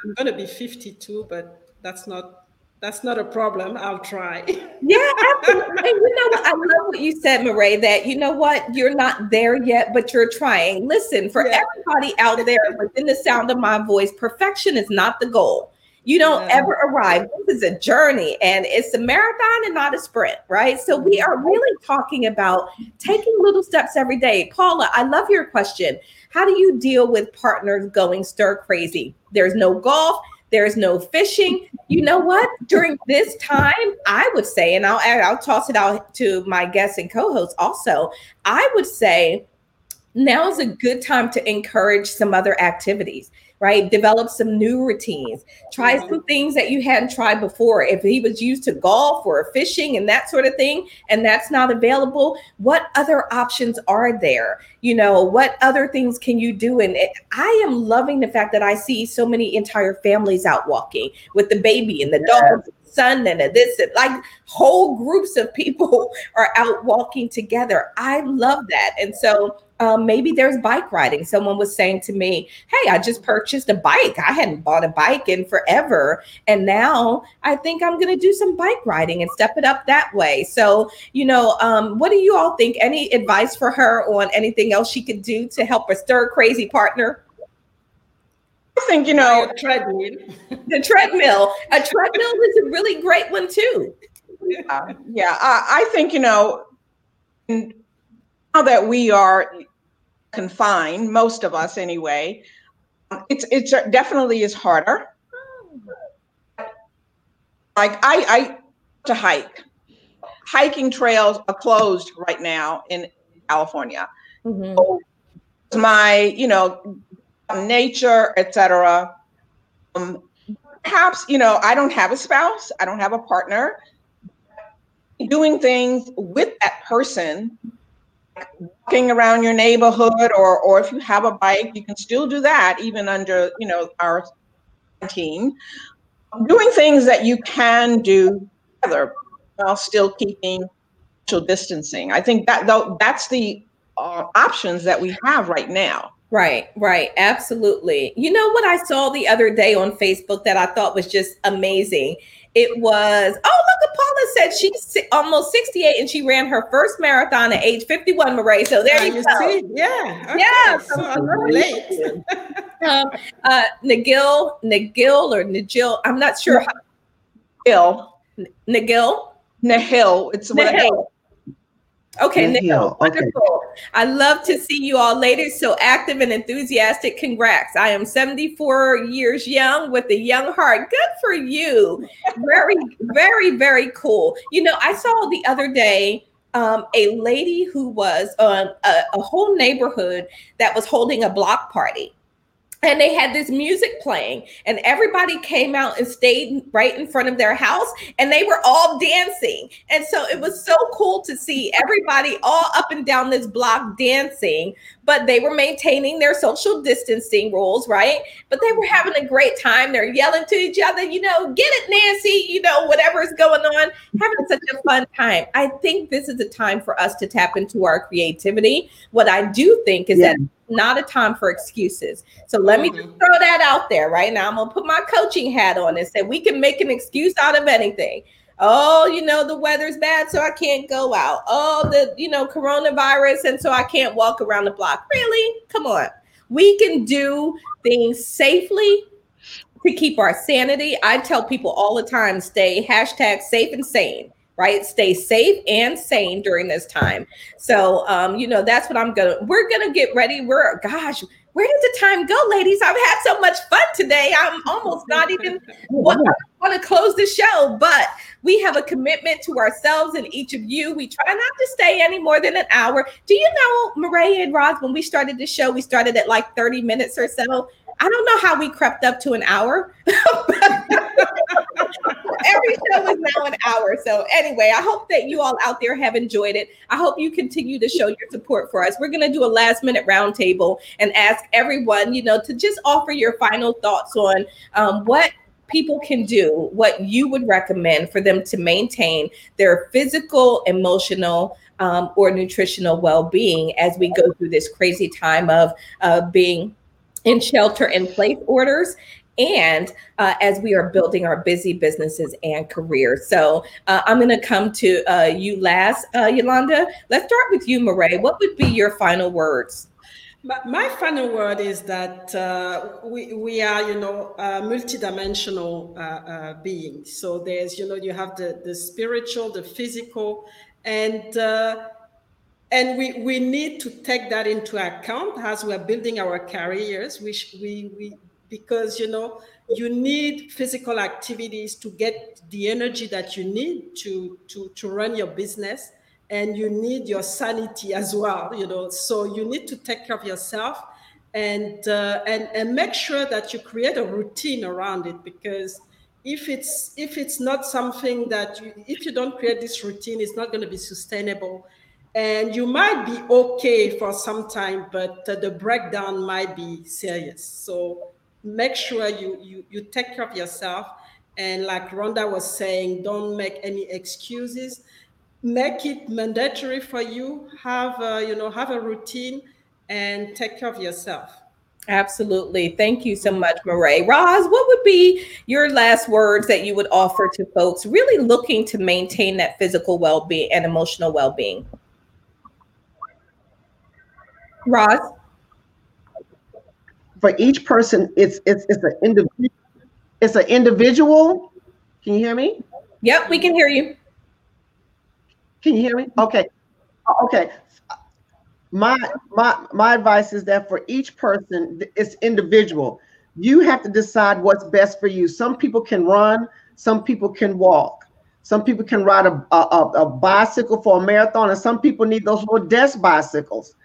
I'm going to be 52, but that's not that's not a problem. I'll try. yeah, absolutely. you know what? I love what you said, Mireille, that you know what? You're not there yet, but you're trying. Listen, for yeah. everybody out there within the sound of my voice, perfection is not the goal. You don't yeah. ever arrive. This is a journey and it's a marathon and not a sprint, right? So we mm-hmm. are really talking about taking little steps every day. Paula, I love your question. How do you deal with partners going stir crazy? There's no golf, there's no fishing. You know what? During this time, I would say, and I'll I'll toss it out to my guests and co-hosts also. I would say now is a good time to encourage some other activities right? Develop some new routines. Try mm-hmm. some things that you hadn't tried before. If he was used to golf or fishing and that sort of thing, and that's not available, what other options are there? You know, what other things can you do? And it, I am loving the fact that I see so many entire families out walking with the baby and the dog son and this like whole groups of people are out walking together i love that and so um, maybe there's bike riding. Someone was saying to me, Hey, I just purchased a bike. I hadn't bought a bike in forever. And now I think I'm going to do some bike riding and step it up that way. So, you know, um, what do you all think? Any advice for her on anything else she could do to help a stir crazy partner? I think, you know, treadmill. the treadmill. A treadmill is a really great one too. Yeah. Yeah. I, I think, you know, now that we are confined, most of us anyway, it's it's definitely is harder. Like I I to hike. Hiking trails are closed right now in California. Mm-hmm. So my, you know, nature, etc. Um, perhaps, you know, I don't have a spouse, I don't have a partner. Doing things with that person walking around your neighborhood or or if you have a bike you can still do that even under you know our team doing things that you can do together while still keeping social distancing. I think that though that's the uh, options that we have right now. Right, right, absolutely. You know what I saw the other day on Facebook that I thought was just amazing it was, oh, look Paula said she's almost 68 and she ran her first marathon at age 51, Mireille. So there you, you go. See? Yeah. Okay. Yeah. So um, uh, Nagil, Nagil or Nagil, I'm not sure. Nagil. Nagil. Nahil. It's Nahil. Okay, Nicole, wonderful. Okay. I love to see you all ladies so active and enthusiastic. Congrats. I am 74 years young with a young heart. Good for you. Very, very, very cool. You know, I saw the other day um, a lady who was on a, a whole neighborhood that was holding a block party and they had this music playing and everybody came out and stayed right in front of their house and they were all dancing. And so it was so cool to see everybody all up and down this block dancing but they were maintaining their social distancing rules right? But they were having a great time. They're yelling to each other you know get it nancy you know whatever's going on having such a fun time. I think this is a time for us to tap into our creativity. What i do think is yeah. that not a time for excuses. So let me just mm-hmm. throw that out there right now. I'm gonna put my coaching hat on and say we can make an excuse out of anything. Oh, you know, the weather's bad, so I can't go out. Oh, the you know, coronavirus, and so I can't walk around the block. Really? Come on. We can do things safely to keep our sanity. I tell people all the time, stay hashtag safe and sane right? Stay safe and sane during this time. So, um, you know, that's what I'm gonna. We're gonna get ready. We're gosh, where did the time go, ladies? I've had so much fun today. I'm almost not even want, want to close the show, but we have a commitment to ourselves and each of you. We try not to stay any more than an hour. Do you know, Mireille and Roz, when we started the show, we started at like 30 minutes or so. I don't know how we crept up to an hour. Every show is now an hour. So, anyway, I hope that you all out there have enjoyed it. I hope you continue to show your support for us. We're going to do a last minute roundtable and ask everyone, you know, to just offer your final thoughts on um, what people can do, what you would recommend for them to maintain their physical, emotional, um, or nutritional well being as we go through this crazy time of uh, being in shelter in place orders and uh, as we are building our busy businesses and careers. So uh, I'm going to come to uh, you last, uh, Yolanda. Let's start with you, Mireille. What would be your final words? My, my final word is that uh, we, we are, you know, multidimensional uh, beings. So there's, you know, you have the, the spiritual, the physical, and and we, we need to take that into account as we're building our careers which we, we because you know you need physical activities to get the energy that you need to to to run your business. And you need your sanity as well you know. So you need to take care of yourself and uh, and and make sure that you create a routine around it because if it's if it's not something that you, if you don't create this routine it's not going to be sustainable and you might be okay for some time but uh, the breakdown might be serious. So make sure you you you take care of yourself. And like rhonda was saying don't make any excuses. Make it mandatory for you. Have a, you know have a routine and take care of yourself. Absolutely. Thank you so much, Mireille. Roz, what would be your last words that you would offer to folks really looking to maintain that physical well being and emotional well Roz? For each person, it's it's it's an individual. It's an individual. Can you hear me? Yep, we can hear you. Can you hear me? Okay. Oh, okay. My my my advice is that for each person, it's individual. You have to decide what's best for you. Some people can run, some people can walk. Some people can ride a, a, a bicycle for a marathon, and some people need those little desk bicycles.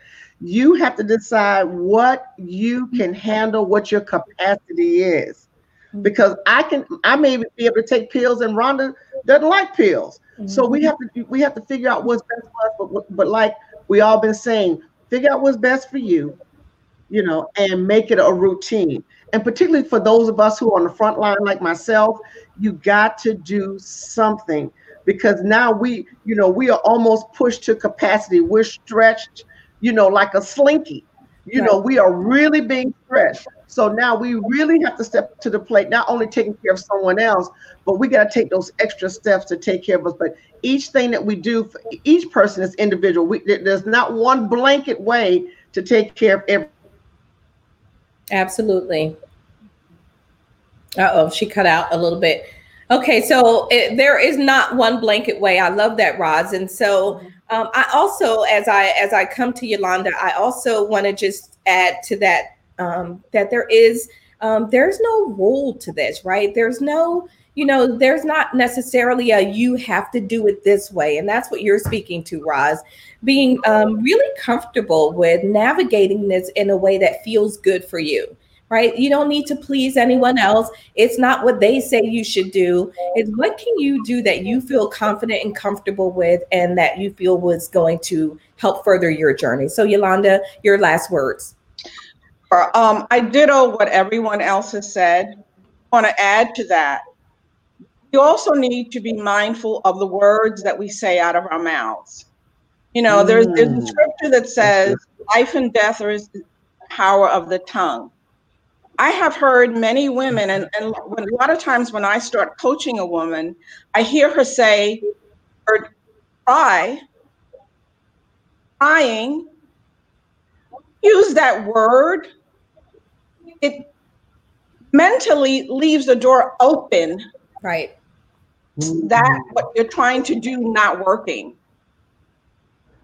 You have to decide what you can handle, what your capacity is. Mm-hmm. Because I can, I may be able to take pills, and Rhonda doesn't like pills. Mm-hmm. So we have to, we have to figure out what's best for us. But, but like we all been saying, figure out what's best for you, you know, and make it a routine. And particularly for those of us who are on the front line, like myself, you got to do something because now we, you know, we are almost pushed to capacity. We're stretched you know, like a slinky. You right. know, we are really being stretched. So now we really have to step to the plate, not only taking care of someone else, but we got to take those extra steps to take care of us. But each thing that we do, for each person is individual. We, there's not one blanket way to take care of every. Absolutely. Uh oh, she cut out a little bit. Okay, so it, there is not one blanket way. I love that, Roz. And so um, I also, as I as I come to Yolanda, I also want to just add to that um, that there is um, there's no rule to this, right? There's no you know, there's not necessarily a you have to do it this way. And that's what you're speaking to, Roz, being um, really comfortable with navigating this in a way that feels good for you right? You don't need to please anyone else. It's not what they say you should do. It's what can you do that you feel confident and comfortable with and that you feel was going to help further your journey. So, Yolanda, your last words. Um, I ditto what everyone else has said. I want to add to that. You also need to be mindful of the words that we say out of our mouths. You know, there's, there's a mm. scripture that says, life and death is the power of the tongue. I have heard many women, and, and when, a lot of times when I start coaching a woman, I hear her say, or cry, crying, use that word. It mentally leaves the door open. Right. That what you're trying to do not working.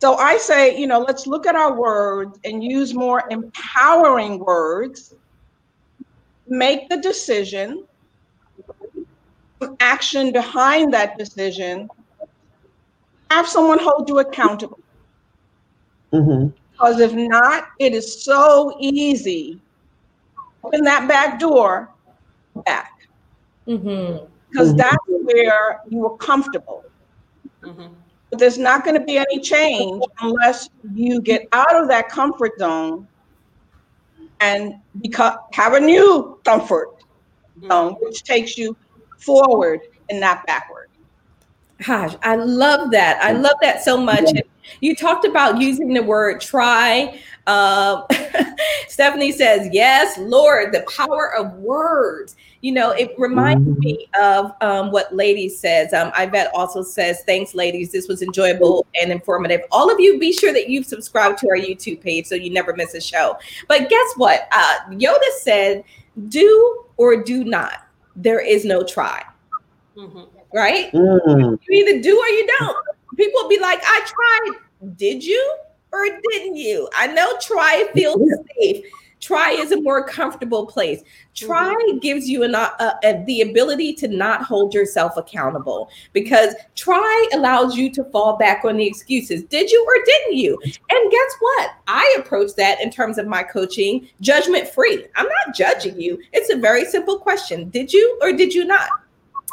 So I say, you know, let's look at our words and use more empowering words. Make the decision, action behind that decision. Have someone hold you accountable. Mm-hmm. Because if not, it is so easy. Open that back door back. Mm-hmm. Because mm-hmm. that's where you are comfortable. Mm-hmm. But there's not going to be any change unless you get out of that comfort zone and become, have a new comfort zone, which takes you forward and not backward. Gosh, I love that. I love that so much. You talked about using the word try. Um, Stephanie says, Yes, Lord, the power of words. You know, it reminds mm-hmm. me of um, what Ladies says. Um, Yvette also says, Thanks, ladies. This was enjoyable and informative. All of you, be sure that you've subscribed to our YouTube page so you never miss a show. But guess what? Uh, Yoda said, Do or do not. There is no try. Mm-hmm. Right? Mm-hmm. You either do or you don't. People be like, I tried. Did you or didn't you? I know try feels safe Try is a more comfortable place. Try mm-hmm. gives you an, uh, uh, the ability to not hold yourself accountable because try allows you to fall back on the excuses. Did you or didn't you? And guess what? I approach that in terms of my coaching judgment free. I'm not judging you. It's a very simple question. Did you or did you not?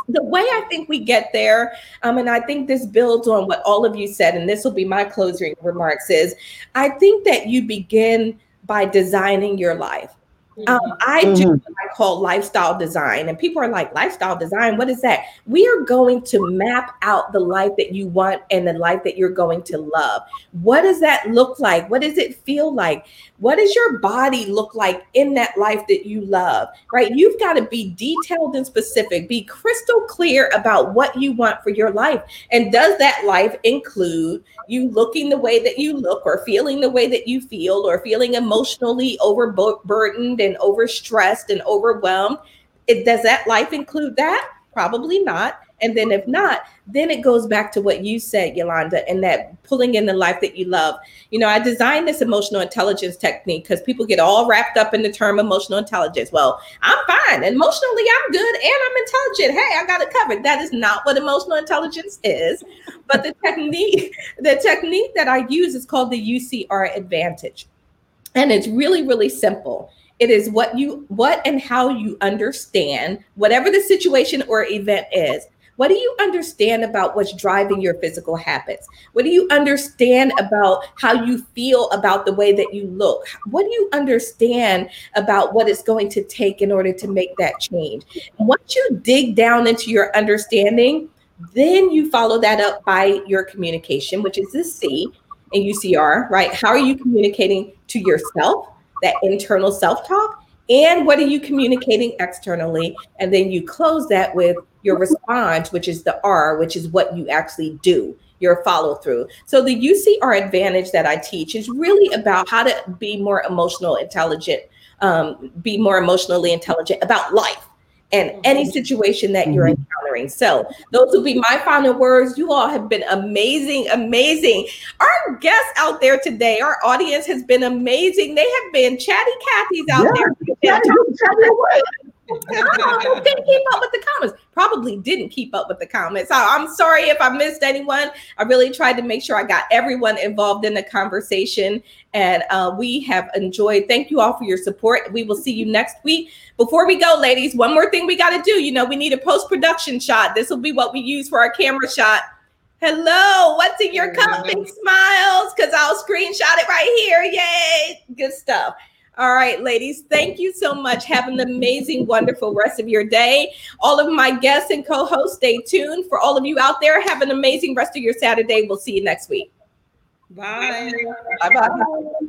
the way I think we get there, um, and I think this builds on what all of you said, and this will be my closing remarks, is I think that you begin by designing your life. Um, mm-hmm. I do mm-hmm. what I call lifestyle design, and people are like, lifestyle design, what is that? We are going to map out the life that you want and the life that you're going to love. What does that look like? What does it feel like? What does your body look like in that life that you love? Right? You've got to be detailed and specific, be crystal clear about what you want for your life. And does that life include you looking the way that you look, or feeling the way that you feel, or feeling emotionally overburdened and overstressed and overwhelmed? It, does that life include that? Probably not. And then if not, then it goes back to what you said, Yolanda, and that pulling in the life that you love. You know, I designed this emotional intelligence technique because people get all wrapped up in the term emotional intelligence. Well, I'm fine. Emotionally, I'm good and I'm intelligent. Hey, I got it covered. That is not what emotional intelligence is. But the technique, the technique that I use is called the UCR advantage. And it's really, really simple. It is what you what and how you understand whatever the situation or event is what do you understand about what's driving your physical habits? What do you understand about how you feel about the way that you look? What do you understand about what it's going to take in order to make that change? Once you dig down into your understanding, then you follow that up by your communication, which is the C in UCR, right? How are you communicating to yourself, that internal self talk? And what are you communicating externally? And then you close that with your response, which is the R, which is what you actually do, your follow through. So the UCR advantage that I teach is really about how to be more emotional intelligent, um, be more emotionally intelligent about life and mm-hmm. any situation that you're mm-hmm. encountering. So, those will be my final words. You all have been amazing, amazing. Our guests out there today, our audience has been amazing. They have been chatty Cathy's out yeah, there oh, didn't keep up with the comments. Probably didn't keep up with the comments. So I'm sorry if I missed anyone. I really tried to make sure I got everyone involved in the conversation, and uh, we have enjoyed. Thank you all for your support. We will see you next week. Before we go, ladies, one more thing we got to do. You know, we need a post production shot. This will be what we use for our camera shot. Hello, what's in your cup? Big smiles, because I'll screenshot it right here. Yay! Good stuff. All right, ladies, thank you so much. Have an amazing, wonderful rest of your day. All of my guests and co hosts, stay tuned. For all of you out there, have an amazing rest of your Saturday. We'll see you next week. Bye. Bye bye.